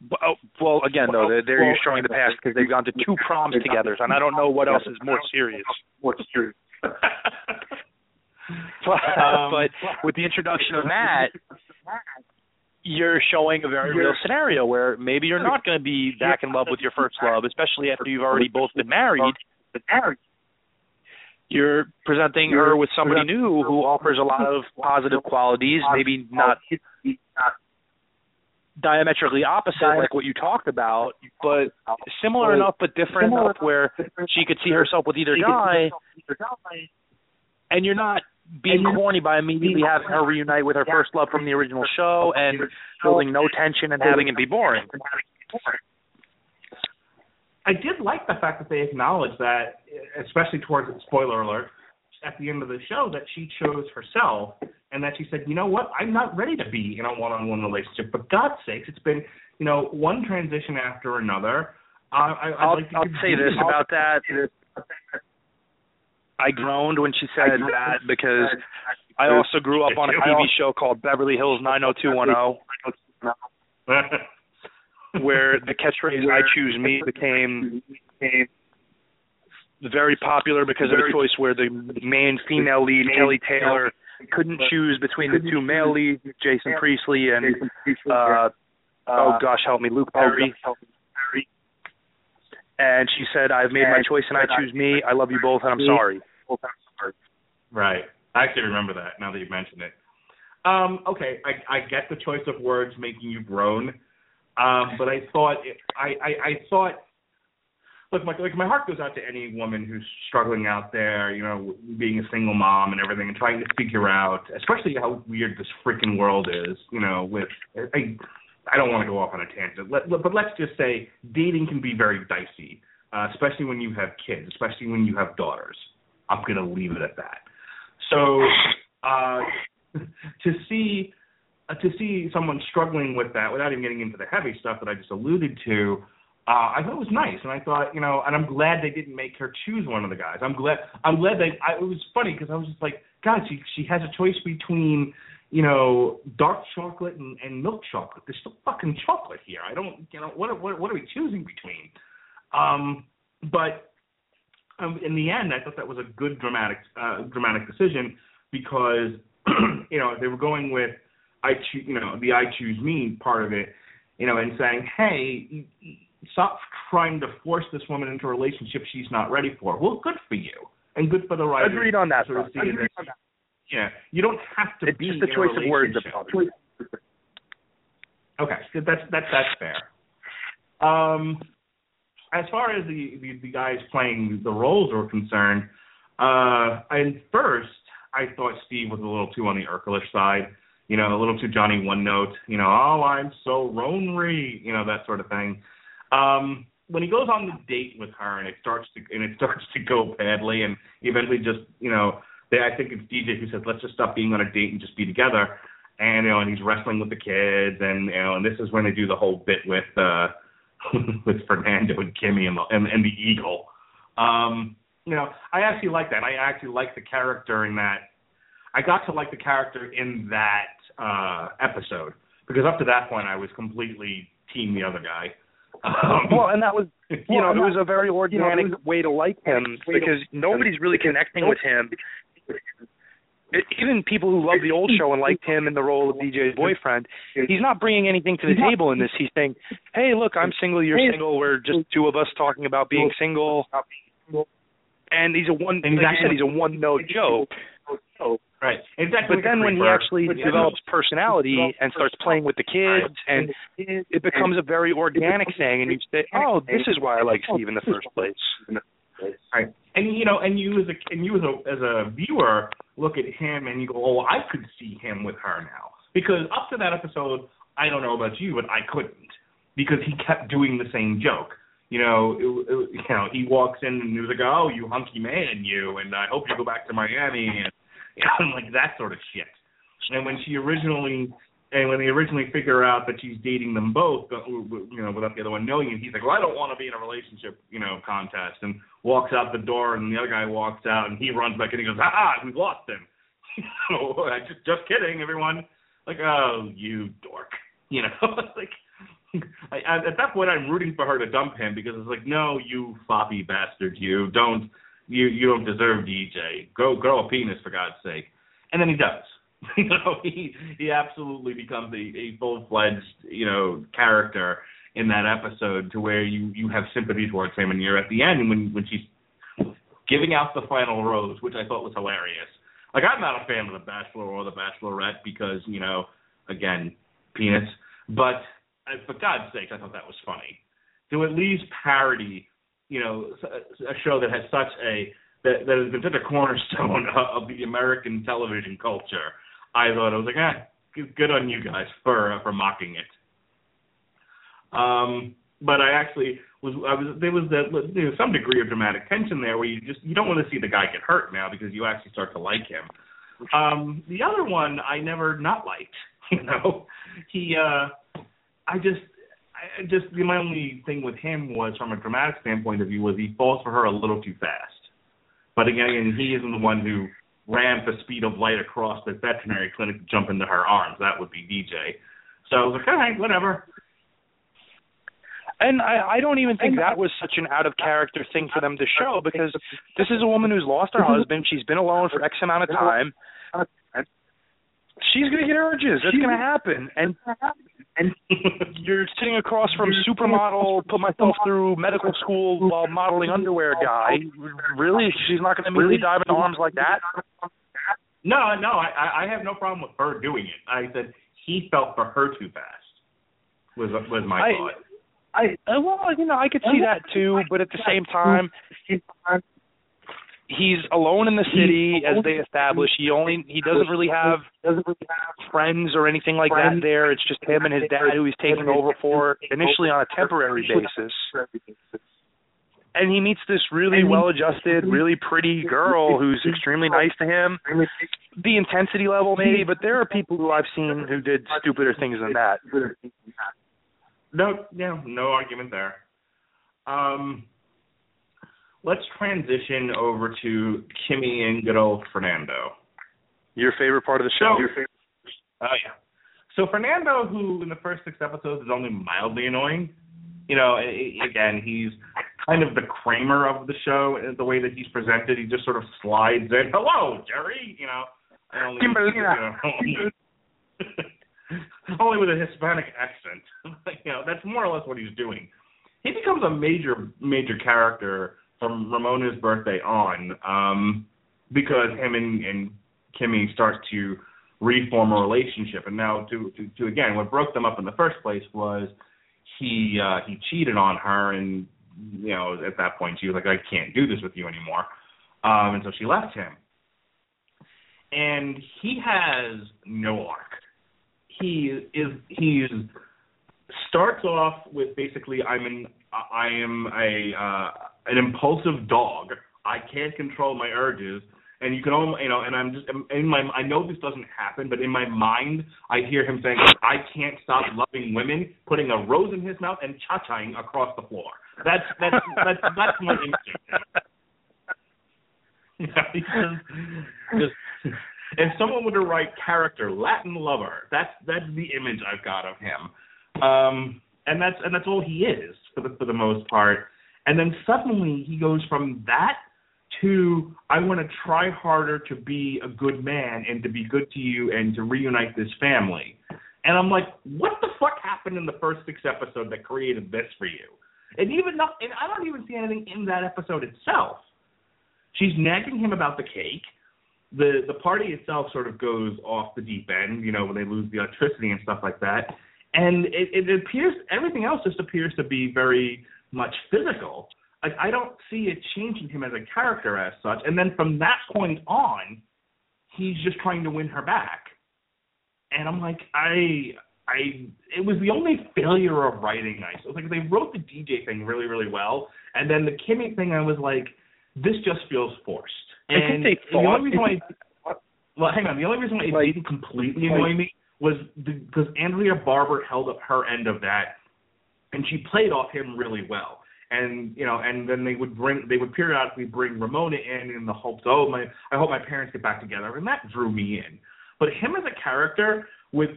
But, oh, well, again though, they're, they're Well, showing the past because they've gone to two proms together, and I don't know what else is more serious. But, Um, but with the introduction of Matt, you're showing a very real scenario where maybe you're not going to be back in love with your first love, especially after you've already both been married. You're presenting her with somebody new who offers a lot of positive qualities, maybe not diametrically opposite like what you talked about, but similar enough but different enough where she could see herself with either guy, and you're not being corny by immediately having her reunite with her first love from the original show and building no tension and having it be boring. I did like the fact that they acknowledged that, especially towards spoiler alert, at the end of the show, that she chose herself, and that she said, you know what, I'm not ready to be in a one-on-one relationship. For God's sakes, it's been, you know, one transition after another. I, I, I'd I'll, like to I'll say this about that. I groaned when she said that because I also grew up on a TV show called Beverly Hills 90210 where the catchphrase "I choose me" became very popular because of a choice where the main female lead Kelly Taylor couldn't choose between the two male leads, Jason Priestley and uh, oh gosh, help me, Luke Perry. And she said, "I've made my choice and I choose me. I love you both and I'm sorry." Right. I actually remember that now that you mentioned it. Um, okay, I, I get the choice of words making you groan, um, but I thought it, I, I, I thought look, my, like my heart goes out to any woman who's struggling out there, you know, being a single mom and everything, and trying to figure out, especially how weird this freaking world is. You know, with I, I don't want to go off on a tangent, let, but let's just say dating can be very dicey, uh, especially when you have kids, especially when you have daughters. I'm gonna leave it at that. So, uh, to see. Uh, to see someone struggling with that without even getting into the heavy stuff that I just alluded to, uh, I thought it was nice, and I thought, you know, and I'm glad they didn't make her choose one of the guys. I'm glad. I'm glad they. I, it was funny because I was just like, God, she she has a choice between, you know, dark chocolate and, and milk chocolate. There's still fucking chocolate here. I don't, you know, what what what are we choosing between? Um, but um, in the end, I thought that was a good dramatic uh, dramatic decision because, you know, they were going with I choose, you know, the I choose me part of it, you know, and saying, hey stop trying to force this woman into a relationship she's not ready for. Well, good for you, and good for the writer. Agreed on that. Sort of Agreed on that. Yeah, you don't have to it's be. Just a choice of words Okay, that's that's that's fair. Um, as far as the, the the guys playing the roles are concerned, uh, and first I thought Steve was a little too on the Urkelish side. You know, a little too Johnny One Note. You know, oh, I'm so lonely. You know, that sort of thing. Um, when he goes on the date with her and it starts to and it starts to go badly and eventually just you know they I think it's DJ who says let's just stop being on a date and just be together and you know and he's wrestling with the kids and you know and this is when they do the whole bit with uh with Fernando and Kimmy and the and, and the eagle. Um, you know, I actually like that. I actually like the character in that. I got to like the character in that uh episode because up to that point I was completely team the other guy. Um, well, and that was you well, know it was a very organic you know, way to like him because nobody's really connecting with him. Even people who love the old show and liked him in the role of DJ's boyfriend, he's not bringing anything to the table in this. He's saying, "Hey, look, I'm single. You're single. We're just two of us talking about being single." And he's a one. Like you said, he's a one note Right. Exactly. But then when he actually develops personality and starts playing with the kids, and it becomes a very organic thing, and you say, "Oh, this is why I like oh, Steve in the first place." Right. And you know, and you as a and you as a as a viewer look at him and you go, "Oh, I could see him with her now." Because up to that episode, I don't know about you, but I couldn't because he kept doing the same joke. You know, it, it, you know, he walks in and he was like, "Oh, you hunky man, you," and I hope you go back to Miami and and like that sort of shit. And when she originally and when they originally figure out that she's dating them both, you know, without the other one knowing it, he's like, "Well, I don't want to be in a relationship, you know, contest," and walks out the door, and the other guy walks out, and he runs back and he goes, "Ah, we've lost him." so, just just kidding, everyone. Like, oh, you dork, you know, like. I, at that point, I'm rooting for her to dump him because it's like, no, you floppy bastard, you don't you you don't deserve DJ. Grow grow a penis for God's sake. And then he does. you know, he he absolutely becomes a, a full fledged, you know, character in that episode to where you you have sympathy towards him and you're at the end when when she's giving out the final rose, which I thought was hilarious. Like I'm not a fan of the Bachelor or the Bachelorette because, you know, again, penis. But for God's sake, I thought that was funny. To at least parody you know a show that has such a that, that has been such a cornerstone of the American television culture. I thought I was like, ah, good on you guys for uh, for mocking it. Um, but I actually was I was there was that there was some degree of dramatic tension there where you just you don't want to see the guy get hurt now because you actually start to like him. Um, the other one I never not liked. You know, he uh, I just I just my only thing with him was from a dramatic standpoint of view was he falls for her a little too fast. But again, he isn't the one who ran the speed of light across the veterinary clinic to jump into her arms. That would be DJ. So I was like, all right, whatever. And I, I don't even think that was such an out of character thing for them to show because this is a woman who's lost her husband. She's been alone for X amount of time. She's gonna get urges. That's gonna happen. And and you're sitting across from supermodel, put myself through medical school while modeling underwear guy. Really, she's not gonna immediately dive into arms like that. No, no, I I have no problem with her doing it. I said he felt for her too fast. Was was my I, thought. I uh, well, you know, I could see that too, but at the same time, he's alone in the city as they establish. He only he doesn't really have friends or anything like that there. It's just him and his dad who he's taking over for initially on a temporary basis. And he meets this really well-adjusted, really pretty girl who's extremely nice to him. The intensity level, maybe, but there are people who I've seen who did stupider things than that. No, yeah, no argument there. Um, let's transition over to Kimmy and good old Fernando. Your favorite part of the show? Oh yeah. So Fernando, who in the first six episodes is only mildly annoying, you know, again he's kind of the Kramer of the show. Uh, the way that he's presented, he just sort of slides in. Hello, Jerry. You know, only, Kimberlina. You know, only with a Hispanic accent. you know, that's more or less what he's doing. He becomes a major, major character from Ramona's birthday on, um, because him and, and Kimmy start to reform a relationship. And now, to, to, to again, what broke them up in the first place was he uh, he cheated on her, and you know, at that point she was like, I can't do this with you anymore, um, and so she left him. And he has no arc he is he starts off with basically I'm an I am a uh, an impulsive dog. I can't control my urges, and you can only you know, and I'm just in my I know this doesn't happen, but in my mind I hear him saying I can't stop loving women, putting a rose in his mouth and cha-chaing across the floor. That's that's that's that's my instinct. just, just if someone were to write character Latin lover, that's that's the image I've got of him. Um, and that's and that's all he is for the for the most part. And then suddenly he goes from that to I want to try harder to be a good man and to be good to you and to reunite this family. And I'm like, what the fuck happened in the first six episodes that created this for you? And even not, and I don't even see anything in that episode itself. She's nagging him about the cake the the party itself sort of goes off the deep end, you know, when they lose the electricity and stuff like that. And it, it appears everything else just appears to be very much physical. Like I don't see it changing him as a character as such. And then from that point on, he's just trying to win her back. And I'm like, I I it was the only failure of writing I was like they wrote the DJ thing really, really well. And then the Kimmy thing I was like, this just feels forced. And I think they the only reason why, well, hang on. The only reason why it like, didn't completely annoy me was because Andrea Barber held up her end of that, and she played off him really well. And you know, and then they would bring, they would periodically bring Ramona in in the hopes, oh my, I hope my parents get back together, and that drew me in. But him as a character with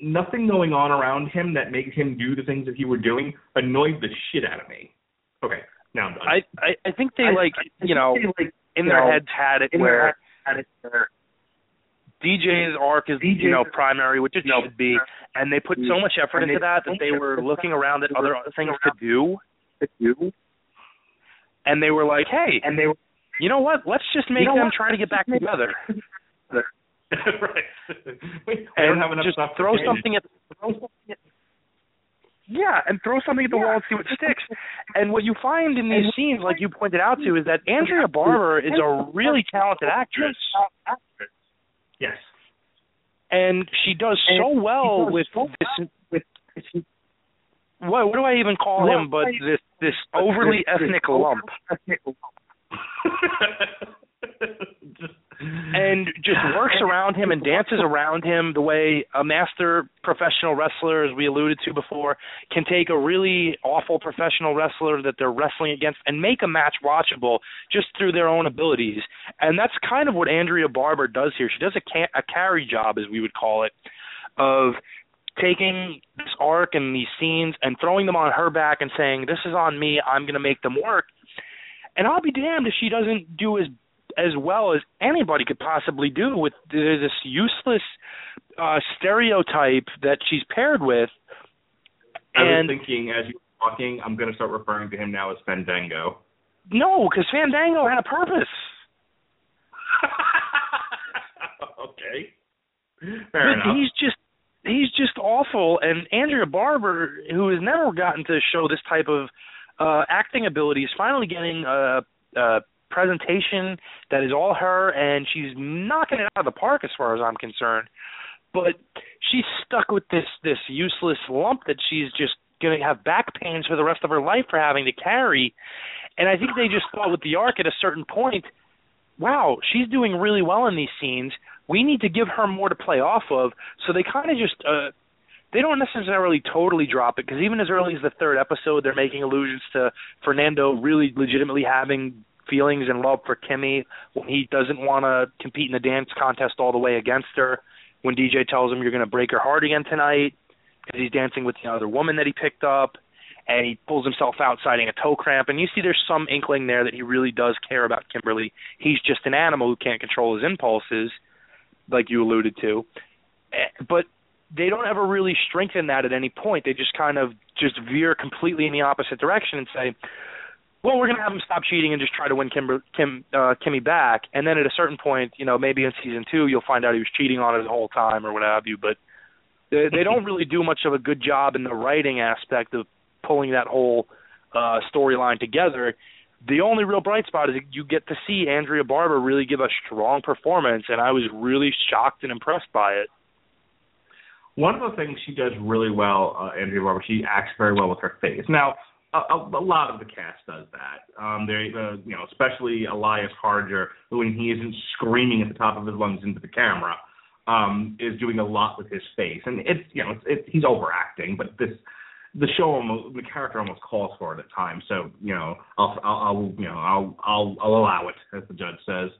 nothing going on around him that made him do the things that he were doing annoyed the shit out of me. Okay, now I'm done. I I, I think they I, like I you know like, in their know, heads had it where had it where DJ's arc is DJ, you know primary, which it should be, and they put so much effort into that that they were looking around at other things to do. And they were like, "Hey, and they, were, you know what? Let's just make them try to get back together." right. we, and just throw something at throw something at yeah, and throw something at the wall and see what sticks. And what you find in these scenes, like you pointed out to, is that Andrea Barber is a really talented actress. Yes. And she does so well with this with what what do I even call him but this this overly ethnic lump. Just and just works around him and dances around him the way a master professional wrestler, as we alluded to before, can take a really awful professional wrestler that they're wrestling against and make a match watchable just through their own abilities. And that's kind of what Andrea Barber does here. She does a, ca- a carry job, as we would call it, of taking this arc and these scenes and throwing them on her back and saying, "This is on me. I'm going to make them work." And I'll be damned if she doesn't do as as well as anybody could possibly do with this useless uh stereotype that she's paired with. I and was thinking as you were talking, I'm going to start referring to him now as Fandango. no, because Fandango had a purpose. okay. Fair enough. He's just he's just awful. And Andrea Barber, who has never gotten to show this type of uh acting ability, is finally getting a, a presentation that is all her, and she's knocking it out of the park as far as I'm concerned. But she's stuck with this this useless lump that she's just going to have back pains for the rest of her life for having to carry. And I think they just thought with the arc at a certain point, wow, she's doing really well in these scenes. We need to give her more to play off of. So they kind of just uh they don't necessarily totally drop it because even as early as the third episode, they're making allusions to Fernando really legitimately having feelings and love for Kimmy when he doesn't want to compete in the dance contest all the way against her. When DJ tells him you're going to break her heart again tonight because he's dancing with the other woman that he picked up, and he pulls himself out citing a toe cramp, and you see there's some inkling there that he really does care about Kimberly. He's just an animal who can't control his impulses, like you alluded to. Eh, But they don't ever really strengthen that at any point. They just kind of just veer completely in the opposite direction and say, well, we're going to have him stop cheating and just try to win Kimber, Kim uh, Kimmy back. And then at a certain point, you know, maybe in season two, you'll find out he was cheating on her the whole time or what have you. But they, they don't really do much of a good job in the writing aspect of pulling that whole uh, storyline together. The only real bright spot is you get to see Andrea Barber really give a strong performance, and I was really shocked and impressed by it. One of the things she does really well, uh, Andrea Barber, she acts very well with her face. Now, a, a, lot of the cast does that. Um, they, uh, you know, especially Elias Harger, who when he isn't screaming at the top of his lungs into the camera, um, is doing a lot with his face, and it's you know, it's, it's he's overacting, but this the show almost the character almost calls for it at times. So you know, I'll I'll, I'll you know I'll I'll I'll allow it, as the judge says.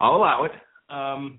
I'll allow it. Um,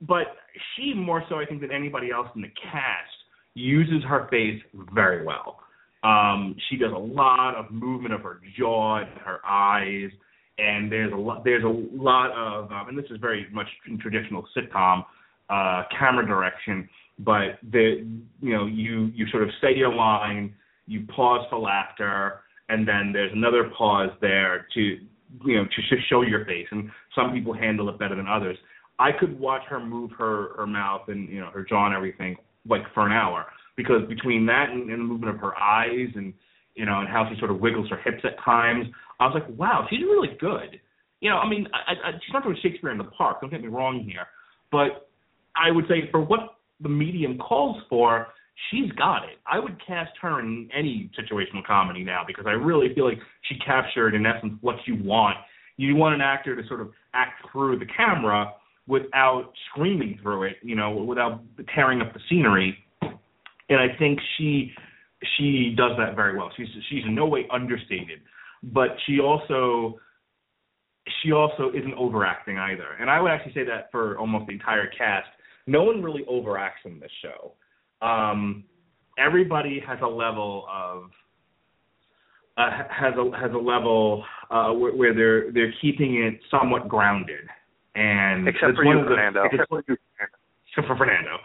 but she more so, I think, than anybody else in the cast uses her face very well. Um, she does a lot of movement of her jaw and her eyes, and there's a lot. There's a lot of, um, and this is very much traditional sitcom uh, camera direction. But the, you know, you you sort of say your line, you pause for laughter, and then there's another pause there to, you know, to just show your face. And some people handle it better than others. I could watch her move her her mouth and you know her jaw and everything like for an hour because between that and, and the movement of her eyes and you know and how she sort of wiggles her hips at times, I was like, wow, she's really good. You know, I mean, I, I, she's not doing Shakespeare in the Park. Don't get me wrong here, but I would say for what the medium calls for, she's got it. I would cast her in any situational comedy now because I really feel like she captured in essence what you want. You want an actor to sort of act through the camera without screaming through it, you know, without tearing up the scenery. And I think she she does that very well. She's she's in no way understated, but she also she also isn't overacting either. And I would actually say that for almost the entire cast, no one really overacts in this show. Um, everybody has a level of uh, has a has a level uh, where, where they're they're keeping it somewhat grounded. And Except for you, the- Fernando. Except for you, except for Fernando.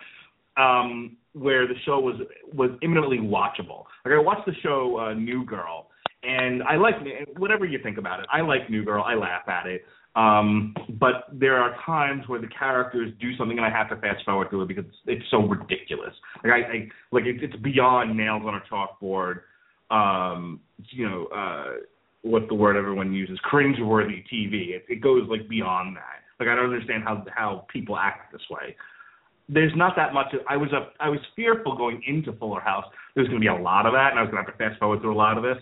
Um, where the show was was imminently watchable. Like I watched the show uh, New Girl, and I like whatever you think about it. I like New Girl. I laugh at it. Um, but there are times where the characters do something and I have to fast forward through it because it's, so ridiculous. Like I, I like it, it's beyond nails on a chalkboard. Um, you know, uh, what's the word everyone uses? Cringeworthy TV. It, it goes like beyond that. Like I don't understand how how people act this way. There's not that much. I was a, I was fearful going into Fuller House. There's going to be a lot of that, and I was going to have to fast forward through a lot of this.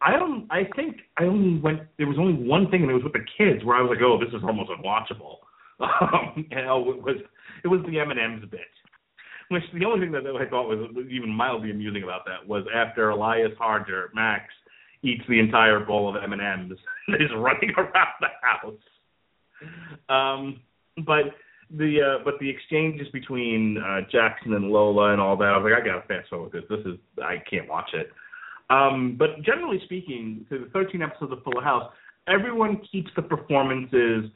I don't. I think I only went. There was only one thing, and it was with the kids, where I was like, "Oh, this is almost unwatchable." Um, you know, it was it was the M and M's bit. Which the only thing that I thought was even mildly amusing about that was after Elias Harger, Max eats the entire bowl of M and M's, is running around the house. Um, but the uh, but the exchanges between uh, Jackson and Lola and all that, I was like, I gotta fast forward this. This is I can't watch it. Um, but generally speaking, through the 13 episodes of Fuller House, everyone keeps the performances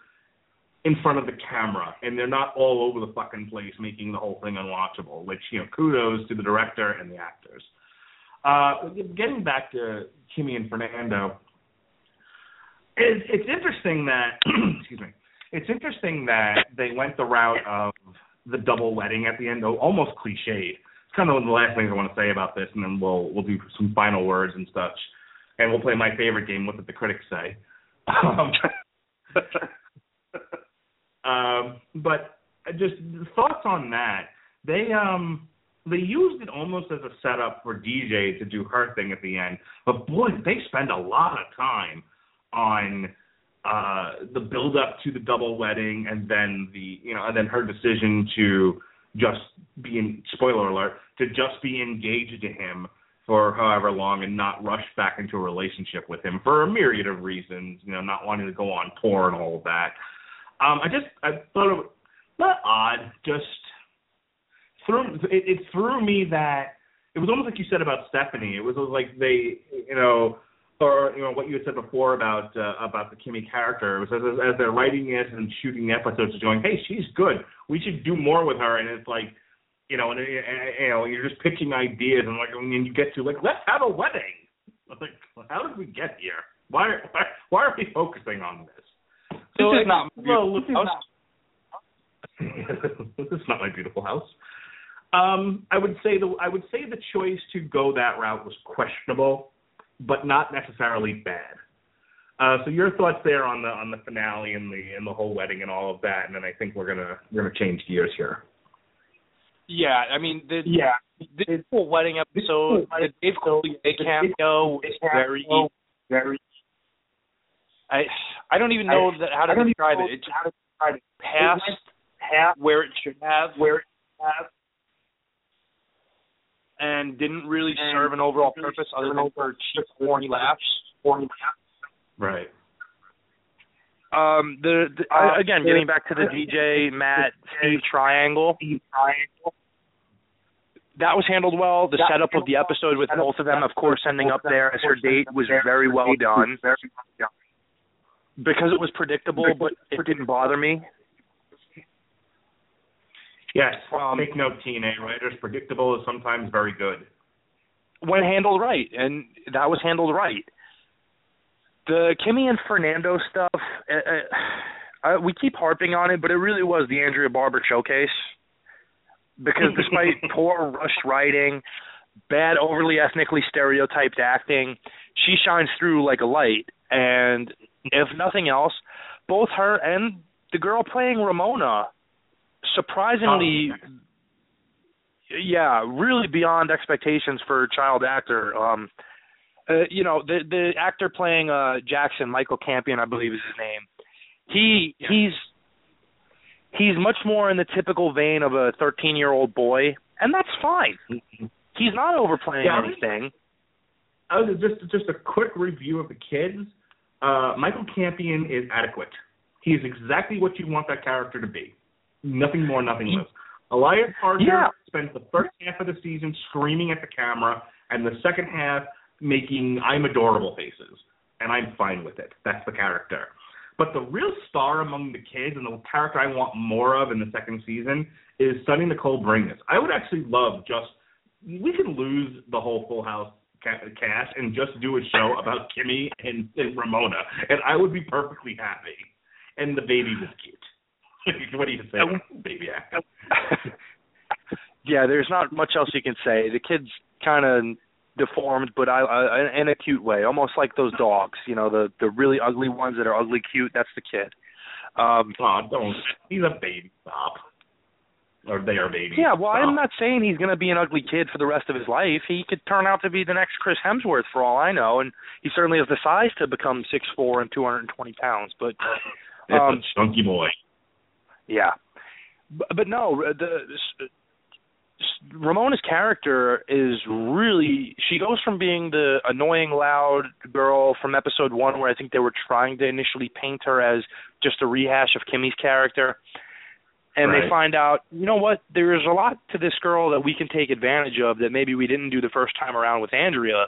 in front of the camera and they're not all over the fucking place making the whole thing unwatchable, which, you know, kudos to the director and the actors. Uh, getting back to Kimmy and Fernando, it's, it's interesting that, excuse me, it's interesting that they went the route of the double wedding at the end, though almost cliched. It's kind of one of the last things I want to say about this, and then we'll we'll do some final words and such, and we'll play my favorite game, what did the critics say. Um, um, but just thoughts on that. They um they used it almost as a setup for DJ to do her thing at the end. But boy, they spend a lot of time on uh the build up to the double wedding and then the you know and then her decision to just be in spoiler alert to just be engaged to him for however long and not rush back into a relationship with him for a myriad of reasons, you know, not wanting to go on tour and all of that. Um, I just I thought it was not odd, just threw it, it threw me that it was almost like you said about Stephanie. It was like they, you know, or you know what you had said before about uh, about the Kimmy character. It was as, as they're writing it and shooting the episodes, going, "Hey, she's good. We should do more with her." And it's like, you know, and, and you know, you're just pitching ideas, and like, and you get to like, let's have a wedding. Like, how did we get here? Why why, why are we focusing on this? So this is not well, this is not, this is not my beautiful house. Um, I would say the I would say the choice to go that route was questionable, but not necessarily bad. Uh, so your thoughts there on the on the finale and the and the whole wedding and all of that, and then I think we're gonna we're gonna change gears here. Yeah, I mean the yeah the the whole wedding episode, the Dave Coulier cameo was very very. I I don't even know that how to describe it. It It's past past where it should have where it should have and didn't really and serve an overall really purpose other than for cheap corny laughs. Corny Right. Um, the, the uh, again, getting back to the DJ Matt Steve triangle. That was handled well. The setup of the episode with both of them, of course, ending up there as her date was very well done. Because it was predictable, but it didn't bother me. Yes. Um, Take note, TNA writers. Predictable is sometimes very good. When handled right, and that was handled right. The Kimmy and Fernando stuff, uh, uh, we keep harping on it, but it really was the Andrea Barber showcase. Because despite poor rushed writing, bad overly ethnically stereotyped acting, she shines through like a light. And if nothing else, both her and the girl playing Ramona surprisingly yeah, really beyond expectations for a child actor. Um uh, you know, the the actor playing uh Jackson, Michael Campion, I believe is his name. He yeah. he's he's much more in the typical vein of a 13-year-old boy, and that's fine. He's not overplaying yeah, anything. I was just just a quick review of the kids. Uh Michael Campion is adequate. He is exactly what you want that character to be. Nothing more, nothing less. Elias Harger yeah. spent the first half of the season screaming at the camera, and the second half making I'm adorable faces, and I'm fine with it. That's the character. But the real star among the kids, and the character I want more of in the second season, is Soni Nicole Bringas. I would actually love just we could lose the whole Full House cast and just do a show about Kimmy and, and Ramona, and I would be perfectly happy. And the baby was cute. what do you say, baby yeah, there's not much else you can say. The kid's kind of deformed, but I, I in a cute way, almost like those dogs. You know, the the really ugly ones that are ugly cute. That's the kid. Um, oh, don't. He's a baby. Stop. Or they are babies. Yeah, well, Stop. I'm not saying he's going to be an ugly kid for the rest of his life. He could turn out to be the next Chris Hemsworth, for all I know, and he certainly has the size to become six four and 220 pounds. But um, it's a chunky boy. Yeah, but, but no, uh, the uh, Ramona's character is really she goes from being the annoying loud girl from episode 1 where I think they were trying to initially paint her as just a rehash of Kimmy's character and right. they find out, you know what, there's a lot to this girl that we can take advantage of that maybe we didn't do the first time around with Andrea.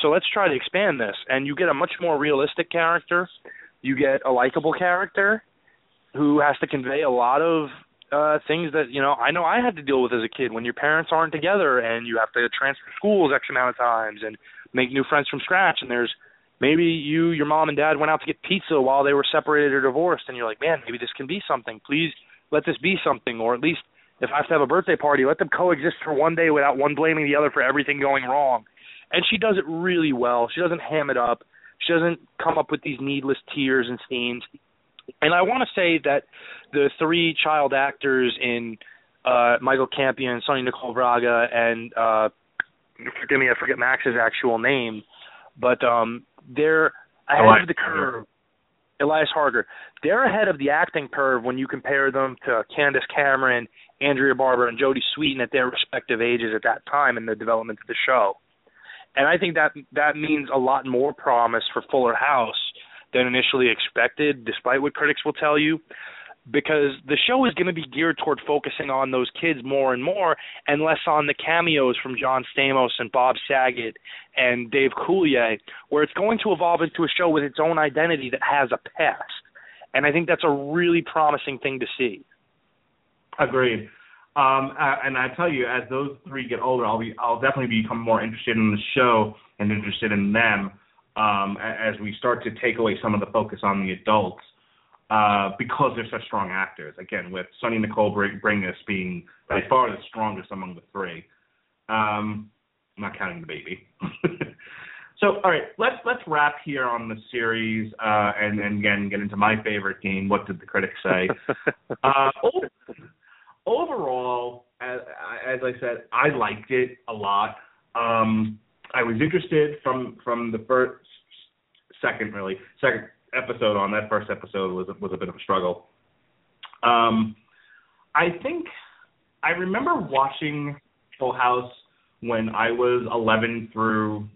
So let's try to expand this and you get a much more realistic character. You get a likable character who has to convey a lot of uh things that you know I know I had to deal with as a kid when your parents aren't together and you have to transfer schools X amount of times and make new friends from scratch. And there's maybe you your mom and dad went out to get pizza while they were separated or divorced and you're like man maybe this can be something. Please let this be something. Or at least if I have to have a birthday party let them coexist for one day without one blaming the other for everything going wrong. And she does it really well. She doesn't ham it up. She doesn't come up with these needless tears and scenes and I want to say that the three child actors in uh Michael Campion, Soni Nicole Bringas, and uh forgive me, I forget Max's actual name, but um they're ahead Elias of the curve. Elias Harger. They're ahead of the acting curve when you compare them to Candace Cameron, Andrea Barber, and Jodie Sweetin at their respective ages at that time in the development of the show. And I think that that means a lot more promise for Fuller House than initially expected, despite what critics will tell you, because the show is going to be geared toward focusing on those kids more and more, and less on the cameos from John Stamos and Bob Saget and Dave Coulier, where it's going to evolve into a show with its own identity that has a past. And I think that's a really promising thing to see. Agreed. Um, and I tell you, as those three get older, I'll be, I'll definitely become more interested in the show and interested in them um, as we start to take away some of the focus on the adults uh, because they're such strong actors. Again, with Soni Nicole Br- Bringas being by far the strongest among the three. Um, I'm not counting the baby. so, all right, let's let's wrap here on the series uh, and and again get into my favorite game. What did the critics say? uh, overall, as, as I said, I liked it a lot. Um, I was interested from from the first, second really, second episode on that first episode was was a bit of a struggle. Um, I think I remember watching Full House when I was 11 through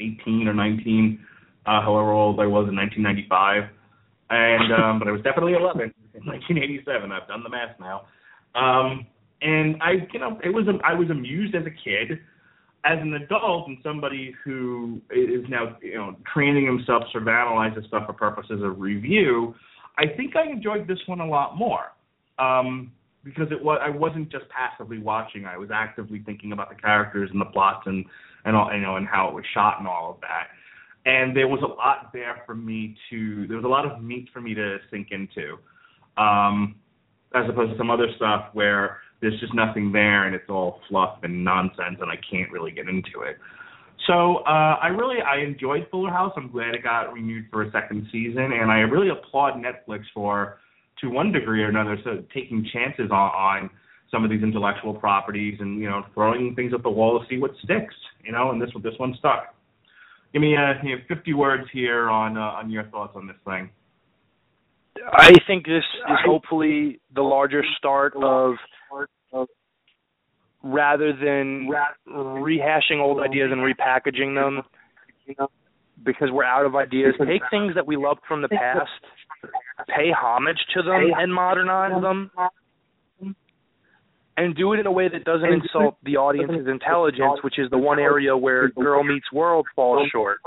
18 or 19, uh, however old I was in 1995, and um, but I was definitely 11 in 1987. I've done the math now. Um, and I, you know, it was I was amused as a kid. As an adult and somebody who is now, you know, training himself to analyze this stuff for purposes of review, I think I enjoyed this one a lot more. Um, because it was I wasn't just passively watching. I was actively thinking about the characters and the plots and and all, you know and how it was shot and all of that. And there was a lot there for me to there was a lot of meat for me to sink into. Um as opposed to some other stuff where there's just nothing there and it's all fluff and nonsense and I can't really get into it. So uh, I really I enjoyed Fuller House. I'm glad it got renewed for a second season, and I really applaud Netflix for, to one degree or another, so taking chances on, on some of these intellectual properties and you know throwing things at the wall to see what sticks. You know, and this this one stuck. Give me uh, you know, 50 words here on uh, on your thoughts on this thing. I think this is hopefully the larger start of rather than rehashing old ideas and repackaging them because we're out of ideas. Take things that we loved from the past, pay homage to them and modernize them. And do it in a way that doesn't insult the audience's intelligence, which is the one area where Girl Meets World falls short.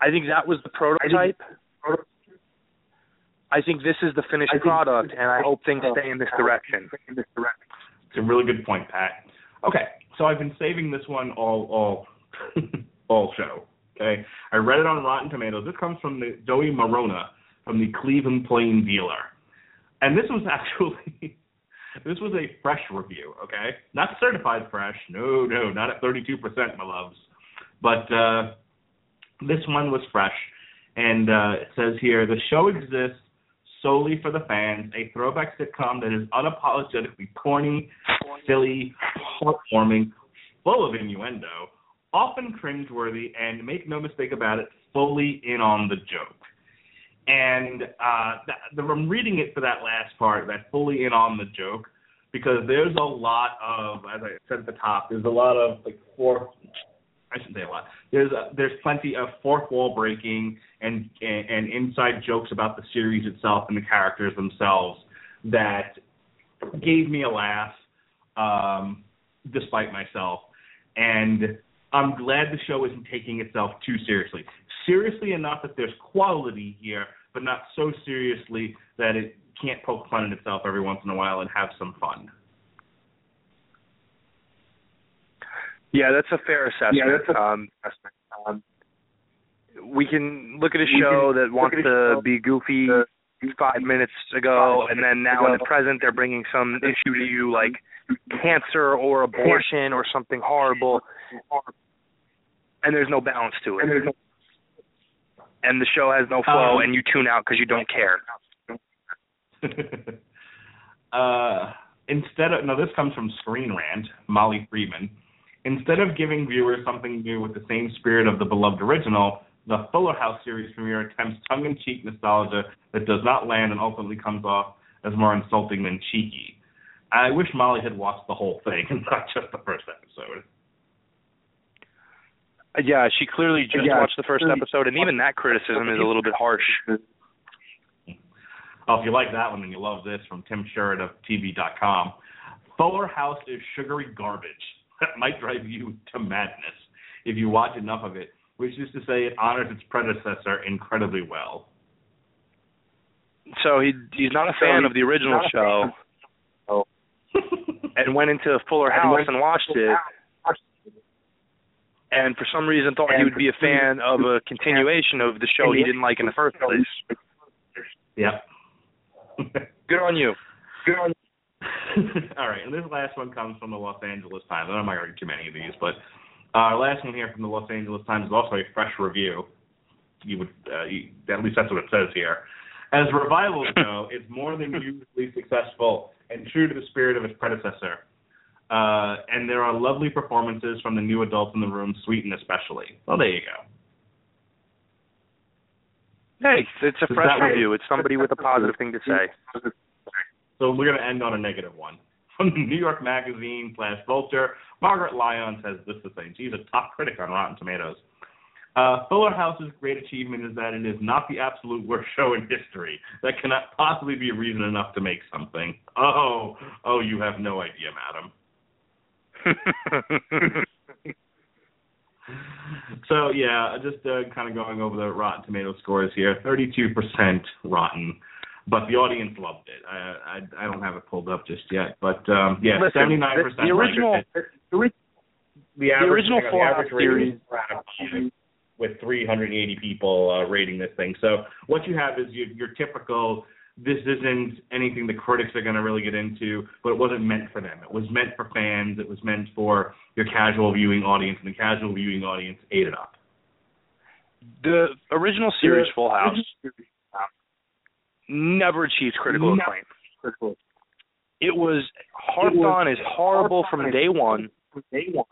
I think that was the prototype. I think this is the finished product, and I hope things stay in this direction. It's a really good point, Pat. Okay, so I've been saving this one all all all show. Okay, I read it on Rotten Tomatoes. This comes from the Joey Morona from the Cleveland Plain Dealer, and this was actually this was a fresh review. Okay, not certified fresh. No, no, not at 32 percent, my loves. But uh, this one was fresh, and uh, it says here the show exists solely for the fans, a throwback sitcom that is unapologetically corny, silly, heartwarming, full of innuendo, often cringeworthy, and make no mistake about it, fully in on the joke. And uh, that, the, I'm reading it for that last part, that fully in on the joke, because there's a lot of, as I said at the top, there's a lot of like fourth, I shouldn't say a lot. There's a, there's plenty of fourth wall breaking and, and and inside jokes about the series itself and the characters themselves that gave me a laugh, um, despite myself. And I'm glad the show isn't taking itself too seriously. Seriously enough that there's quality here, but not so seriously that it can't poke fun at itself every once in a while and have some fun. Yeah, that's a fair assessment. Yeah, that's a um, assessment. Um, we can look at a show that wants look at a to show be goofy five minutes ago, and then now in the present they're bringing some issue to you like cancer or abortion or something horrible, and there's no balance to it, and the show has no flow, Um, and you tune out because you don't care. uh, instead of no, this comes from Screen Rant, Molly Freeman. Instead of giving viewers something new with the same spirit of the beloved original, the Fuller House series premiere attempts tongue-in-cheek nostalgia that does not land and ultimately comes off as more insulting than cheeky. I wish Molly had watched the whole thing and not just the first episode. Uh, Yeah, she clearly just Yeah, watched the first episode, and even that criticism is a little bit harsh. Oh, if you like that one, then you love this from Tim Surette of TV.com. Fuller House is sugary garbage that might drive you to madness if you watch enough of it, which is to say it honors its predecessor incredibly well. So he he's not a fan of the original not a show, and went into Fuller And House went and watched it, and for some reason thought he would be a fan of a continuation of the show he didn't like in the first place. yep. Good on you. Good on you. All right, and this last one comes from the Los Angeles Times. I don't mind reading too many of these, but our last one here from the Los Angeles Times is also a fresh review. You would, uh, you, at least that's what it says here. As revivals go, it's more than usually successful and true to the spirit of its predecessor. Uh, and there are lovely performances from the new adults in the room, Sweetin especially. Well, there you go. Hey, it's a fresh review. It's somebody with a positive thing to say. So we're going to end on a negative one. From the New York Magazine slash Vulture, Margaret Lyons has this to say. She's a top critic on Rotten Tomatoes. Uh, Fuller House's great achievement is that it is not the absolute worst show in history. That cannot possibly be reason enough to make something. Oh, oh, you have no idea, madam. So yeah, just uh, kind of going over the Rotten Tomato scores here. Thirty-two percent rotten, but the audience loved it. I, I I don't have it pulled up just yet, but um, yeah, seventy-nine percent. the original- the, average, original hang on, Full the average House rating is out of with 380 people uh, rating this thing. So what you have is your, your typical. This isn't anything the critics are going to really get into, but it wasn't meant for them. It was meant for fans. It was meant for your casual viewing audience, and the casual viewing audience ate it up. the original series Full House never achieved critical No. acclaim. It was harped on as horrible from day one. Day one,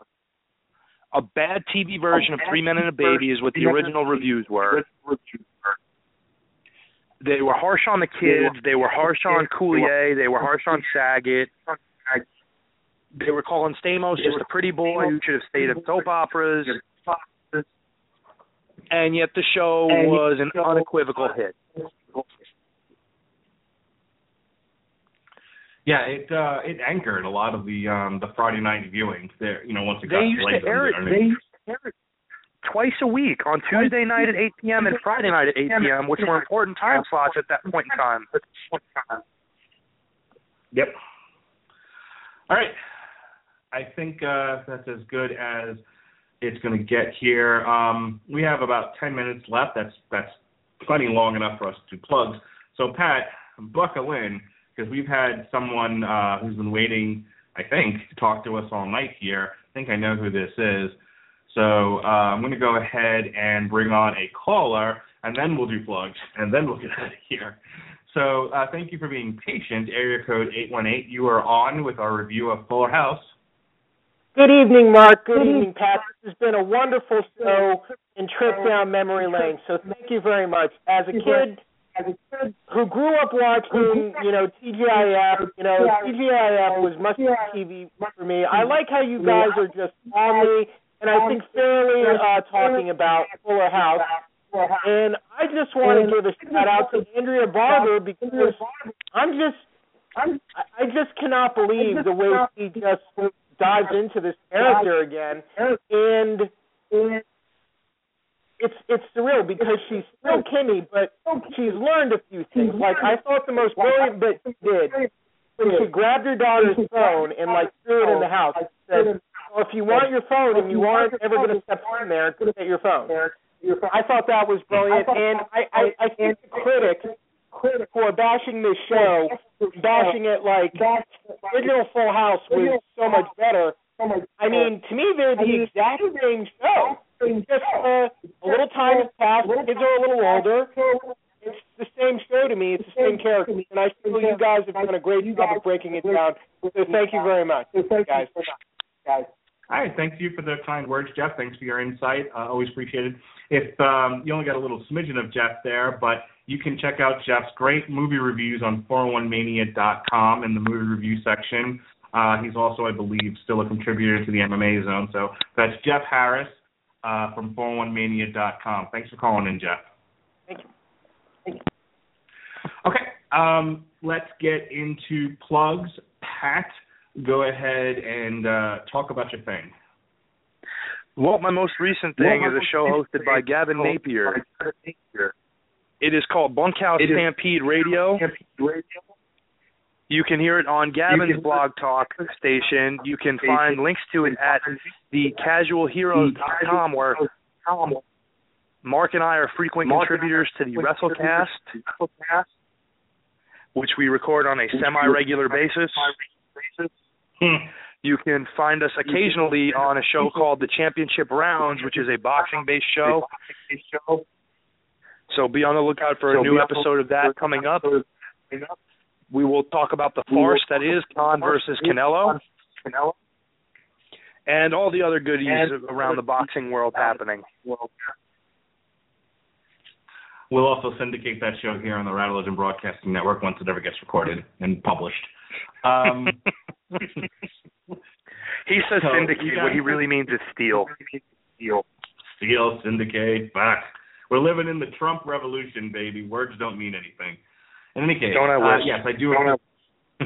A bad TV version of Three Men and a Baby is what the original reviews were. They were harsh on the kids. They were harsh on Coulier. They were harsh on Saget. They were calling Stamos just a pretty boy who should have stayed at soap operas. And yet the show was an unequivocal hit. Yeah, it uh, it anchored a lot of the um, the Friday night viewings. There, you know, once it got They used late to air it. They used to air it twice a week on Tuesday night at 8 p.m. and Friday night at 8 p.m., which were important time slots at that point in time. Yep. All right. I think uh, that's as good as it's going to get here. Um, we have about 10 minutes left. That's that's plenty long enough for us to plug. So Pat, buckle in because we've had someone uh, who's been waiting, I think, to talk to us all night here. I think I know who this is. So uh, I'm going to go ahead and bring on a caller, and then we'll do plugs, and then we'll get out of here. So uh, thank you for being patient. Area code 818, you are on with our review of Fuller House. Good evening, Mark. Good evening, Pat. This has been a wonderful show and trip down memory lane. So thank you very much. As a kid, as a kid who grew up watching, you know, TGIF, you know, TGIF was must TV for me. I like how you guys are just calmly and I think fairly uh, talking about Fuller House. And I just want to give a shout out to Andrea Barber because I'm just I just cannot believe the way she just dives into this character again. And it's it's surreal because she's still Kimmy, but she's learned a few things. Like I thought the most brilliant bit she did when she grabbed her daughter's phone and like threw it in the house. And said, well, if you want your phone and you aren't ever going to step in there, get your phone. I thought that was brilliant, and I I, I think the critics who are bashing this show, bashing it like original Full House was so much better. I mean, to me, they're the exact same show. Just uh, a little time has passed. Kids are a little older. It's the same show to me. It's the same character, and I feel you guys have done a great job of breaking it down. So thank you very much, guys. Guys. All right, thank you for the kind words, Jeff. Thanks for your insight. Uh, always appreciated. If um, you only got a little smidgen of Jeff there, but you can check out Jeff's great movie reviews on 401mania.com in the movie review section. Uh, he's also, I believe, still a contributor to the MMA Zone. So that's Jeff Harris uh, from 401mania.com. Thanks for calling in, Jeff. Thank you. Thank you. Okay, um, let's get into plugs. Pat, go ahead and uh, talk about your thing. Well, my most recent thing well, is a show hosted by Gavin Napier. It is called Bunkhouse Stampede Radio. You can hear it on Gavin's Blog Talk station. You can find links to it at thecasualheroes.com where Mark and I are frequent contributors to the WrestleCast, which we record on a semi-regular basis. Hmm. You can find us occasionally on a show called The Championship Rounds, which is a boxing-based show. So be on the lookout for a new episode of that coming up. We will talk about the farce that is Khan versus Canelo, and all the other goodies around the boxing world happening. We'll also syndicate that show here on the Rattlegion Broadcasting Network once it ever gets recorded and published. Um, he says so syndicate. What he really means is steal. Steal. Steal, syndicate, back. We're living in the Trump revolution, baby. Words don't mean anything. In any case, don't I uh, yes, I do.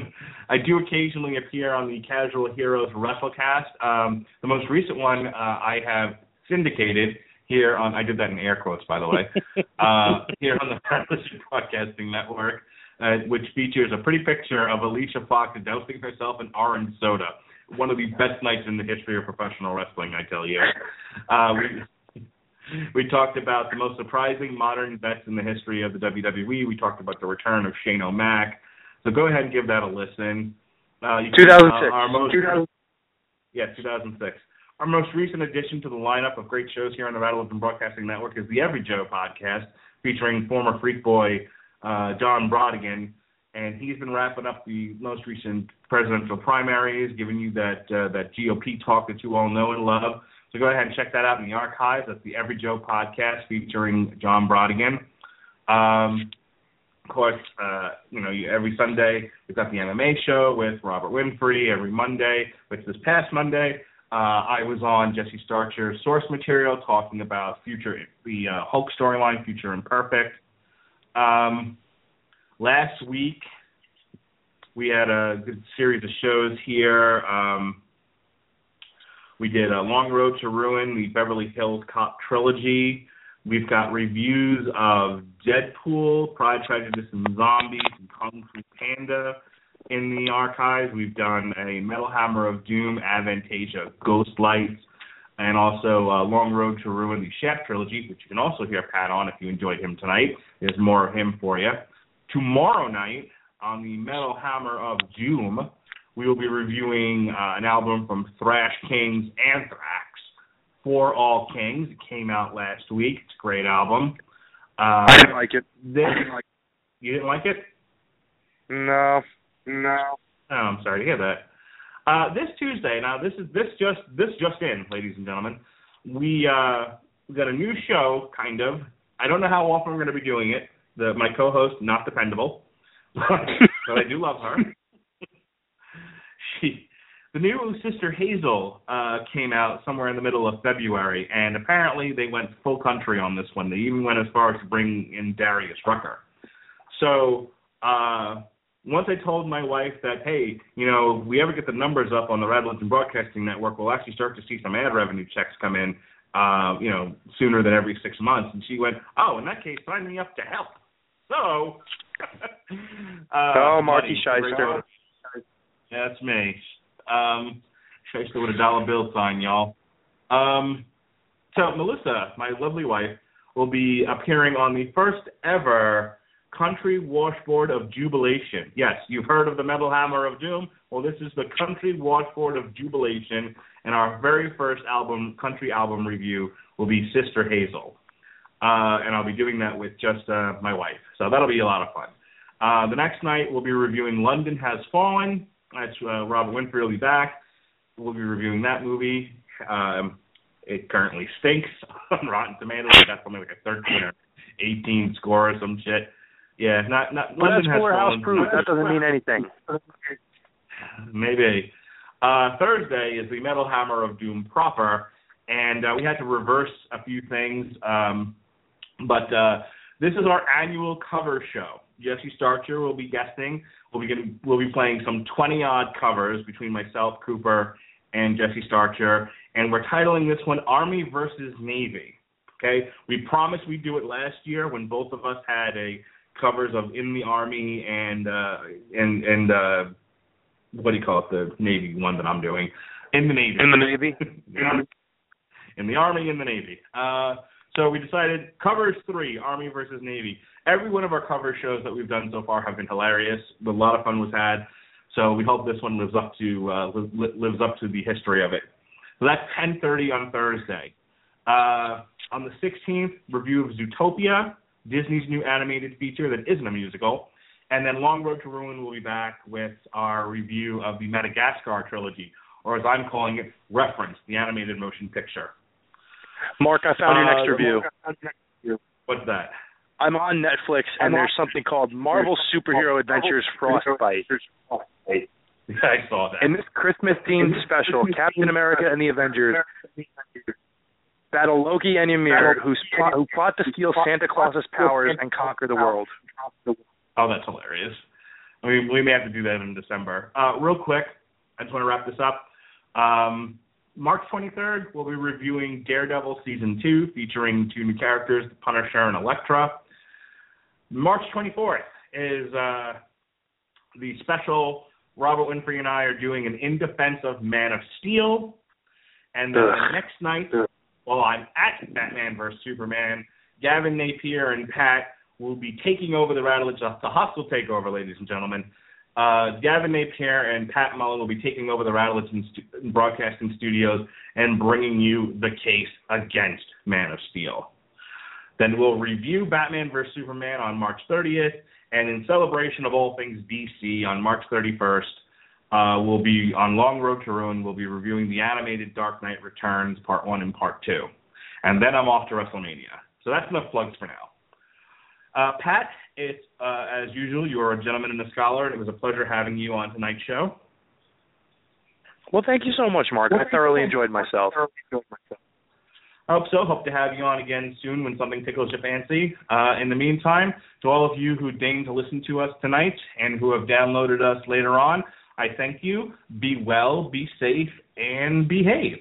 I do occasionally appear on the Casual Heroes WrestleCast. Um, the most recent one uh, I have syndicated here on. I did that in air quotes, by the way. uh, here on the Television Broadcasting Network, uh, which features a pretty picture of Alicia Fox dousing herself in orange soda. One of the best nights in the history of professional wrestling, I tell you. Uh, we, we talked about the most surprising modern vets in the history of the WWE. We talked about the return of Shane O'Mac. So go ahead and give that a listen. Uh, 2006. uh, our most, 2000. Yeah, 2006. Our most recent addition to the lineup of great shows here on the Rattlegion Broadcasting Network is the Every Joe podcast, featuring former Freak Boy uh, John Brodigan, and he's been wrapping up the most recent presidential primaries, giving you that uh, that GOP talk that you all know and love. So go ahead and check that out in the archives. That's the Every Joe podcast featuring John Brodigan. Um, of course, uh, you know, every Sunday we've got the MMA show with Robert Winfrey. Every Monday, which this past Monday, uh, I was on Jesse Starcher's source material talking about future the uh, Hulk storyline, Future Imperfect. Um, last week we had a good series of shows here. Um, we did a Long Road to Ruin, the Beverly Hills Cop trilogy. We've got reviews of Deadpool, Pride, Prejudice, and Zombies, and Kung Fu Panda in the archives. We've done a Metal Hammer of Doom, Avantasia, Ghost Lights, and also uh, Long Road to Ruin, the Shaft trilogy, which you can also hear Pat on if you enjoyed him tonight. There's more of him for you. Tomorrow night on the Metal Hammer of Doom, we will be reviewing uh, an album from Thrash Kings Anthrax, For All Kings. It came out last week. It's a great album. Uh, I didn't like it. This, you didn't like it? No. No. Oh, I'm sorry to hear that. Uh, this Tuesday, now this is this just this just in, ladies and gentlemen. We uh, we got a new show, kind of. I don't know how often we're going to be doing it. The my co-host not dependable, but I do love her. She, the new Sister Hazel uh, came out somewhere in the middle of February, and apparently they went full country on this one. They even went as far as to bring in Darius Rucker. So. Uh, once I told my wife that, hey, you know, if we ever get the numbers up on the Rattlegion Broadcasting Network, we'll actually start to see some ad revenue checks come in. uh, you know, sooner than every six months. And she went, oh, in that case, sign me up to help. So, uh, oh, Marky Shyster. That's me. Um, Shyster with a dollar bill sign, y'all. Um, so Melissa, my lovely wife, will be appearing on the first ever Country Washboard of Jubilation. Yes, you've heard of the Metal Hammer of Doom. Well, this is the Country Washboard of Jubilation, and our very first album, country album review, will be Sister Hazel. Uh, and I'll be doing that with just uh, my wife. So that'll be a lot of fun. Uh, the next night, we'll be reviewing London Has Fallen. That's uh, Robert Winfree will be back. We'll be reviewing that movie. Um, it currently stinks on Rotten Tomatoes. It got something like a 13 or 18 score or some shit. Yeah, not not. Well, London that's has house proof. That doesn't mean anything. Maybe. Uh, Thursday is the Metal Hammer of Doom proper, and uh, we had to reverse a few things. Um, but uh, this is our annual cover show. Jesse Starcher will be guesting. We'll be getting, we'll be playing some 20 odd covers between myself, Cooper, and Jesse Starcher, and we're titling this one Army versus Navy. Okay, we promised we'd do it last year when both of us had a covers of In the Army and uh, and and uh, what do you call it? The Navy one that I'm doing. In the Navy. In the Navy. in the Army, in the Navy. Uh, so we decided covers three, Army versus Navy. Every one of our cover shows that we've done so far have been hilarious. A lot of fun was had. So we hope this one lives up to uh, li- lives up to the history of it. So that's 10:30 on Thursday. Uh, on the 16th, review of Zootopia, Disney's new animated feature that isn't a musical. And then Long Road to Ruin will be back with our review of the Madagascar trilogy, or as I'm calling it, Reference, the animated motion picture. Mark, I found your Uh, next review. What's that? I'm on Netflix, and there's something called Marvel Superhero Adventures Frostbite. I saw that. In this Christmas-themed special, Captain America and the Avengers battle Loki and Ymir, who's plot, who plot to steal Santa Claus's powers and conquer the world. Oh, that's hilarious. I mean, we may have to do that in December. Uh, real quick, I just want to wrap this up. Um, March 23rd, we'll be reviewing Daredevil Season 2, featuring two new characters, the Punisher and Elektra. March 24th is uh, the special Robert Winfree and I are doing an In Defense of Man of Steel. And then the next night, while I'm at Batman vs. Superman, Gavin Napier and Pat will be taking over the Rattledge, the hostile takeover, ladies and gentlemen. Uh, Gavin Napier and Pat Mullin will be taking over the Rattledge and stu- Broadcasting Studios and bringing you the case against Man of Steel. Then we'll review Batman vs. Superman on March 30th, and in celebration of all things DC on March 31st, uh, we'll be on Long Road to Ruin. We'll be reviewing the animated Dark Knight Returns Part 1 and Part 2. And then I'm off to WrestleMania. So that's enough plugs for now. Uh, Pat, it's, uh, as usual, you are a gentleman and a scholar, and it was a pleasure having you on tonight's show. Well, thank you so much, Mark. I thoroughly enjoyed myself. I hope so. Hope to have you on again soon when something tickles your fancy. Uh, in the meantime, to all of you who deigned to listen to us tonight and who have downloaded us later on, I thank you. Be well, be safe, and behave.